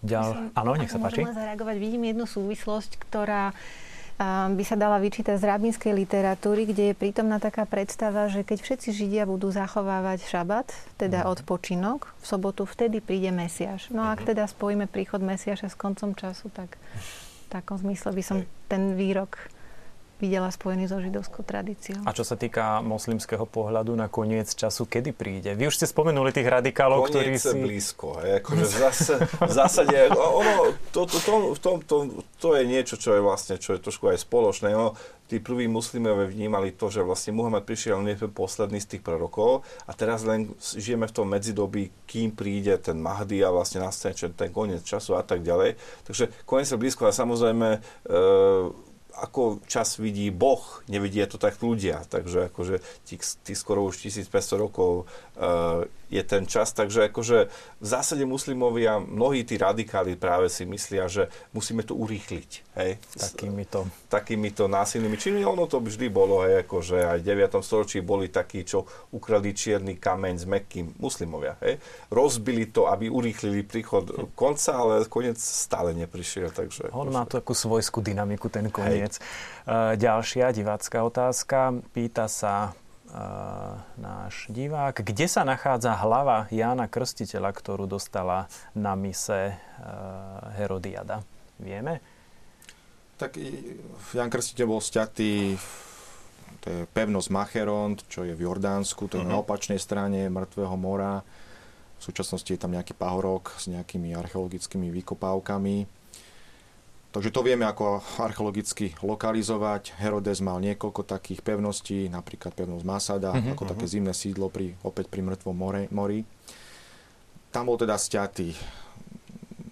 Ďal... Áno, nech sa páči. zareagovať. Vidím jednu súvislosť, ktorá by sa dala vyčítať z rabinskej literatúry, kde je prítomná taká predstava, že keď všetci Židia budú zachovávať šabat, teda uh-huh. odpočinok, v sobotu vtedy príde Mesiaš. No a ak mhm. teda spojíme príchod Mesiaša s koncom času, tak v takom zmysle by som ten výrok videla spojený so židovskou tradíciou. A čo sa týka moslimského pohľadu na koniec času, kedy príde? Vy už ste spomenuli tých radikálov, koniec ktorí si... blízko. Hej, akože zase, v zásade, ono, to, to, to, to, to, to, je niečo, čo je vlastne, čo je trošku aj spoločné. Ono, tí prví muslimové vnímali to, že vlastne Muhammad prišiel, on je posledný z tých prorokov a teraz len žijeme v tom medzidobí, kým príde ten Mahdi a vlastne nastane ten koniec času a tak ďalej. Takže koniec je blízko a samozrejme e, ako čas vidí Boh, nevidie to tak ľudia. Takže akože tých, tých skoro už 1500 rokov uh, je ten čas. Takže akože v zásade muslimovia, mnohí tí radikáli práve si myslia, že musíme to urýchliť. Hej? Takýmito. Takýmito násilnými činmi. Ono to vždy bolo, hej, akože aj v 9. storočí boli takí, čo ukradli čierny kameň s Mekkým muslimovia. Hej? Rozbili to, aby urýchlili príchod konca, ale koniec stále neprišiel. Takže, On akože... má takú svojskú dynamiku, ten koniec. Hej. E, ďalšia divácká otázka. Pýta sa náš divák, kde sa nachádza hlava Jána Krstiteľa, ktorú dostala na mise Herodiada? Vieme? Tak Jan Krstiteľ bol sťatý to je pevnosť Macheront, čo je v Jordánsku, to je uh-huh. na mhm. opačnej strane Mŕtvého mora. V súčasnosti je tam nejaký pahorok s nejakými archeologickými vykopávkami. Takže to vieme ako archeologicky lokalizovať. Herodes mal niekoľko takých pevností, napríklad pevnosť Masada, uh-huh, ako také zimné sídlo pri, opäť pri mŕtvom more, mori. Tam bol teda sťatý.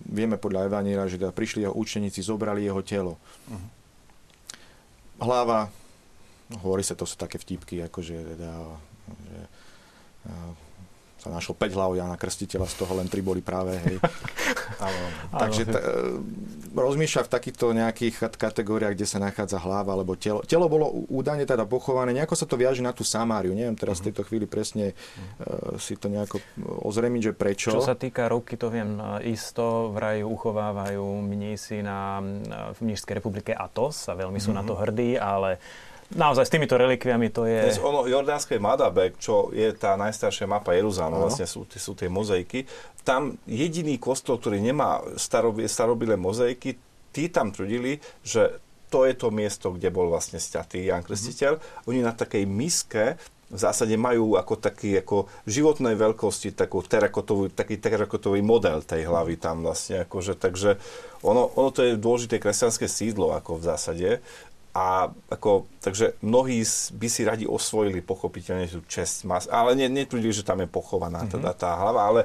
Vieme podľa Evaníra, že teda prišli jeho učeníci, zobrali jeho telo. Uh-huh. Hlava, hovorí sa, to sú také vtipky, akože teda, že, sa našlo 5 hlav Jana Krstiteľa, z toho len 3 boli práve, hej. Ale, takže t- rozmýšľa v takýchto nejakých kategóriách, kde sa nachádza hlava alebo telo. Telo bolo údajne teda pochované, nejako sa to viaže na tú Samáriu, neviem teraz v mhm. tejto chvíli presne uh, si to nejako ozremiť, že prečo. Čo sa týka ruky, to viem e, isto, vraj uchovávajú mnísi na, v Mnížskej republike Atos a veľmi sú mm-hmm. na to hrdí, ale naozaj s týmito relikviami to je... Dnes ono, Jordánske Madabek, čo je tá najstaršia mapa Jeruzalema, vlastne sú, sú tie mozaiky, tam jediný kostol, ktorý nemá starob, starobilé mozaiky, tí tam tvrdili, že to je to miesto, kde bol vlastne sťatý Jan Krstiteľ. Mm-hmm. Oni na takej miske v zásade majú ako taký ako životnej veľkosti takú terakotový, taký terakotový model tej hlavy tam vlastne. Akože, takže ono, ono to je dôležité kresťanské sídlo ako v zásade. A ako, takže mnohí by si radi osvojili pochopiteľne tú čest mas, ale netvrdili, že tam je pochovaná mm-hmm. teda tá hlava, ale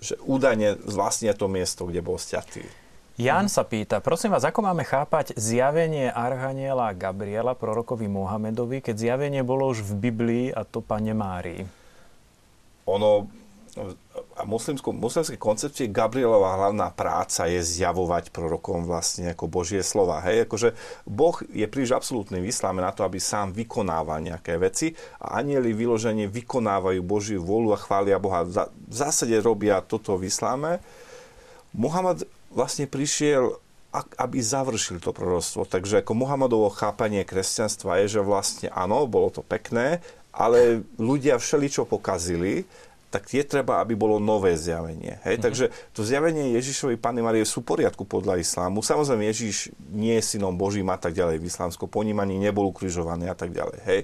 že údajne vlastne to miesto, kde bol sťatý. Jan sa pýta, prosím vás, ako máme chápať zjavenie Archaniela Gabriela prorokovi Mohamedovi, keď zjavenie bolo už v Biblii a to pane Márii? Ono, a moslimskej koncepcie Gabrielova hlavná práca je zjavovať prorokom vlastne ako Božie slova. Hej, akože Boh je príliš absolútny v islame na to, aby sám vykonával nejaké veci a anieli vyloženie vykonávajú Božiu vôľu a chvália Boha. V zásade robia toto v islame. Muhammad vlastne prišiel aby završil to proroctvo. Takže ako Muhammadovo chápanie kresťanstva je, že vlastne áno, bolo to pekné, ale ľudia všeličo pokazili tak je treba, aby bolo nové zjavenie. Hej? Mm-hmm. Takže to zjavenie Ježišovej Panny Marie sú v poriadku podľa islámu. Samozrejme, Ježiš nie je synom Božím a tak ďalej. V islámskom ponímaní nebol ukrižovaný a tak ďalej. Hej?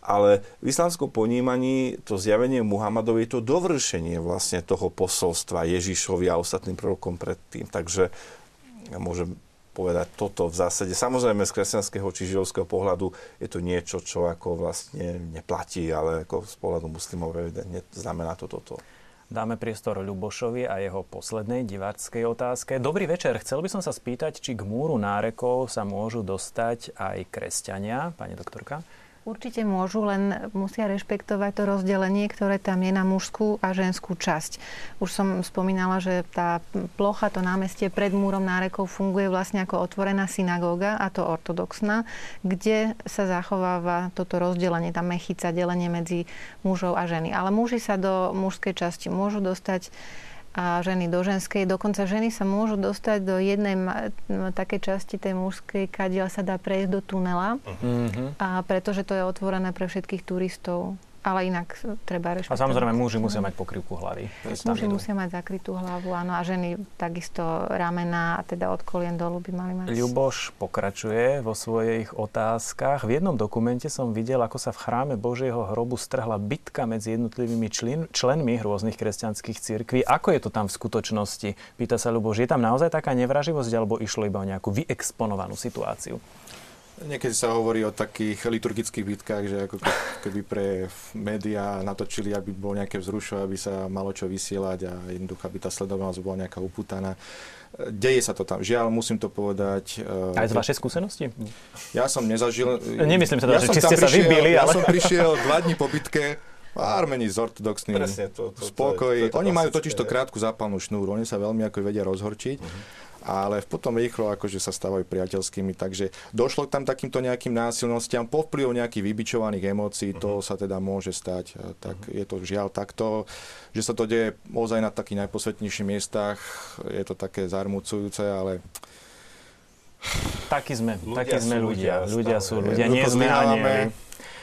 ale v islamskom ponímaní to zjavenie Muhammadovi je to dovršenie vlastne toho posolstva Ježišovi a ostatným prorokom predtým. Takže ja môžem povedať toto v zásade. Samozrejme z kresťanského či židovského pohľadu je to niečo, čo ako vlastne neplatí, ale ako z pohľadu muslimov evidentne znamená to toto. Dáme priestor Ľubošovi a jeho poslednej diváckej otázke. Dobrý večer. Chcel by som sa spýtať, či k múru nárekov sa môžu dostať aj kresťania, pani doktorka? Určite môžu, len musia rešpektovať to rozdelenie, ktoré tam je na mužskú a ženskú časť. Už som spomínala, že tá plocha, to námestie pred múrom nárekov funguje vlastne ako otvorená synagóga, a to ortodoxná, kde sa zachováva toto rozdelenie, tá mechica, delenie medzi mužov a ženy. Ale muži sa do mužskej časti môžu dostať a ženy do ženskej. Dokonca ženy sa môžu dostať do jednej takej časti tej mužskej, kadiaľ sa dá prejsť do tunela, uh-huh. a pretože to je otvorené pre všetkých turistov ale inak treba rešpektovať. A samozrejme muži musia mať pokrývku hlavy. Muži musia mať zakrytú hlavu, áno, a ženy takisto ramena a teda od kolien dolu by mali mať. Ľuboš pokračuje vo svojich otázkach. V jednom dokumente som videl, ako sa v chráme Božieho hrobu strhla bitka medzi jednotlivými člen, členmi rôznych kresťanských cirkví. Ako je to tam v skutočnosti? Pýta sa Ľuboš, je tam naozaj taká nevraživosť, alebo išlo iba o nejakú vyexponovanú situáciu? Niekedy sa hovorí o takých liturgických bitkách, že ako keby pre médiá natočili, aby bol nejaké vzrušo, aby sa malo čo vysielať a jednoducho, aby tá sledovanosť bola nejaká uputaná. Deje sa to tam. Žiaľ, musím to povedať. Aj z vašej skúsenosti? Ja som nezažil... Nemyslím sa teda, ja že či ste prišiel, sa vybili, ale... Ja som prišiel dva dní po bitke Armeni z ortodoxným to, to, spokoj. To, to, to, to Oni majú totiž to krátku zápalnú šnúru. Oni sa veľmi ako vedia rozhorčiť. Uh-huh ale potom rýchlo akože sa stávajú priateľskými, takže došlo tam takýmto nejakým násilnostiam, po vplyvu nejakých vybičovaných emócií, uh-huh. to mhm. sa teda môže stať, tak uh-huh. je to žiaľ takto, že sa to deje ozaj na takých najposvetnejších miestach, je to také zarmúcujúce, ale Takí sme, ľudia takí sme ľudia. Ľudia, sú ľudia, nie sme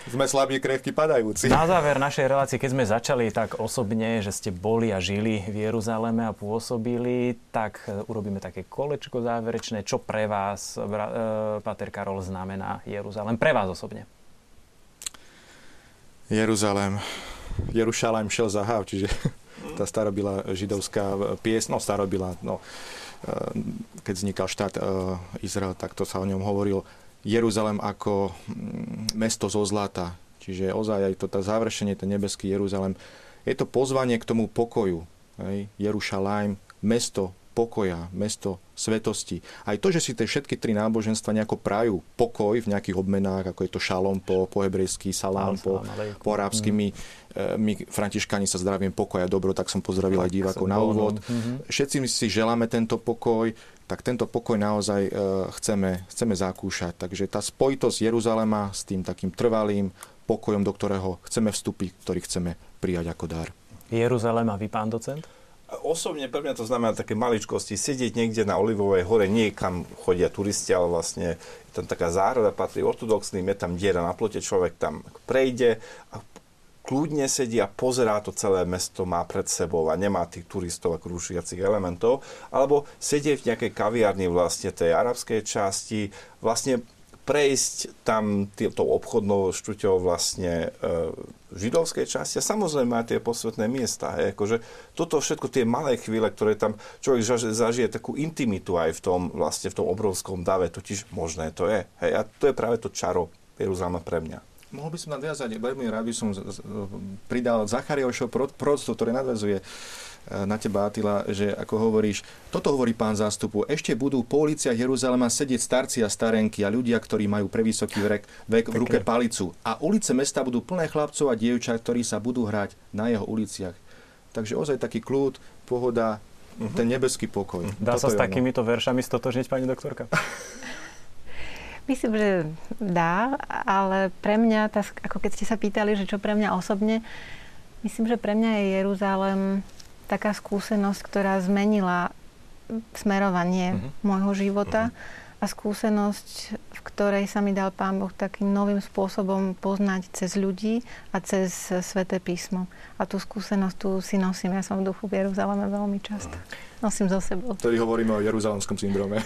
sme slabí, krehky, padajúci. Na záver našej relácie, keď sme začali tak osobne, že ste boli a žili v Jeruzaleme a pôsobili, tak e, urobíme také kolečko záverečné. Čo pre vás, bra, e, Pater Karol, znamená Jeruzalem? Pre vás osobne. Jeruzalem. Jerušalem šel zahav, čiže tá starobila židovská pies, no starobila, no, e, keď vznikal štát Izrael, tak to sa o ňom hovorilo Jeruzalem ako mm, mesto zo zlata. Čiže ozaj aj to tá završenie, ten nebeský Jeruzalem, je to pozvanie k tomu pokoju. Hej? Jerušalajm, mesto pokoja, mesto svetosti. Aj to, že si tie všetky tri náboženstva nejako prajú pokoj v nejakých obmenách, ako je to šalom po, po hebrejský, salám po, po arabsky. My, e, my, františkani sa zdravím pokoj a dobro, tak som pozdravil aj divákov na úvod. Mhm. Všetci si želáme tento pokoj, tak tento pokoj naozaj e, chceme, chceme zakúšať. Takže tá spojitosť Jeruzalema s tým takým trvalým pokojom, do ktorého chceme vstúpiť, ktorý chceme prijať ako dar. Jeruzalem a vy, pán docent? Osobne pre mňa to znamená také maličkosti, sedieť niekde na Olivovej hore, nie kam chodia turisti, ale vlastne je tam taká záhrada, patrí ortodoxným, je tam diera na plote, človek tam prejde a kľudne sedí a pozerá to celé mesto, má pred sebou a nemá tých turistov ako rušiacich elementov, alebo sedie v nejakej kaviarni vlastne tej arabskej časti, vlastne prejsť tam tou obchodnou štuťou vlastne e, židovskej časti a samozrejme aj tie posvetné miesta. Hej. Akože toto všetko, tie malé chvíle, ktoré tam človek zažije takú intimitu aj v tom, vlastne v tom obrovskom dave, totiž možné to je. Hej. A to je práve to čaro Jeruzalema pre mňa. Mohol by som nadviazať, veľmi rád by som pridal Zachariášov proroctvo, ktoré nadvezuje e, na teba, Atila, že ako hovoríš, toto hovorí pán zástupu, ešte budú po uliciach Jeruzalema sedieť starci a starenky a ľudia, ktorí majú prevysoký vek, vek v ruke palicu. A ulice mesta budú plné chlapcov a dievčat, ktorí sa budú hrať na jeho uliciach. Takže ozaj taký kľud, pohoda, uh-huh. ten nebeský pokoj. Dá Toto sa s takýmito veršami stotožniť, pani doktorka? Myslím, že dá, ale pre mňa, tá, ako keď ste sa pýtali, že čo pre mňa osobne, myslím, že pre mňa je Jeruzalem taká skúsenosť, ktorá zmenila smerovanie uh-huh. môjho života uh-huh. a skúsenosť, v ktorej sa mi dal Pán Boh takým novým spôsobom poznať cez ľudí a cez Sveté písmo. A tú skúsenosť tu si nosím, ja som v duchu v Jeruzaleme veľmi často. Uh-huh. Nosím so sebou. Vtedy hovoríme o jeruzalemskom syndróme.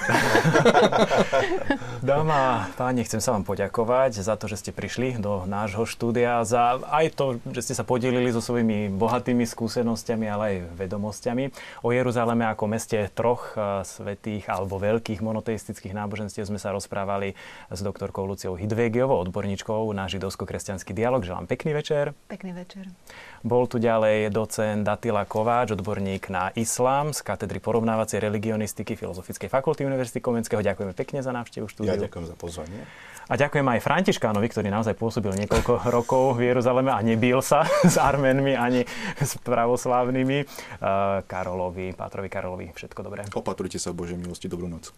Dáma, páni, chcem sa vám poďakovať za to, že ste prišli do nášho štúdia, za aj to, že ste sa podelili so svojimi bohatými skúsenostiami, ale aj vedomosťami. O Jeruzaleme ako meste troch eh, svetých alebo veľkých monoteistických náboženstiev sme sa rozprávali s doktorkou Luciou Hidvegiovou, odborníčkou na židovsko-kresťanský dialog. Želám pekný večer. Pekný večer. Bol tu ďalej docent Datila Kováč, odborník na islám z katedry porovnávacej religionistiky Filozofickej fakulty Univerzity Komenského. Ďakujeme pekne za návštevu štúdiu. Ja ďakujem za pozvanie. A ďakujem aj Františkánovi, ktorý naozaj pôsobil niekoľko rokov v Jeruzaleme a nebil sa s Arménmi ani s pravoslávnymi. Karolovi, Pátrovi Karolovi, všetko dobré. Opatrujte sa v Božej milosti. Dobrú noc.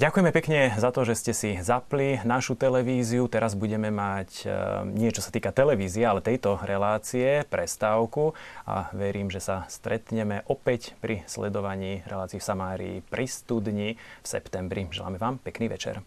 Ďakujeme pekne za to, že ste si zapli našu televíziu. Teraz budeme mať e, nie čo sa týka televízie, ale tejto relácie, prestávku a verím, že sa stretneme opäť pri sledovaní relácií v Samárii pri studni v septembri. Želáme vám pekný večer.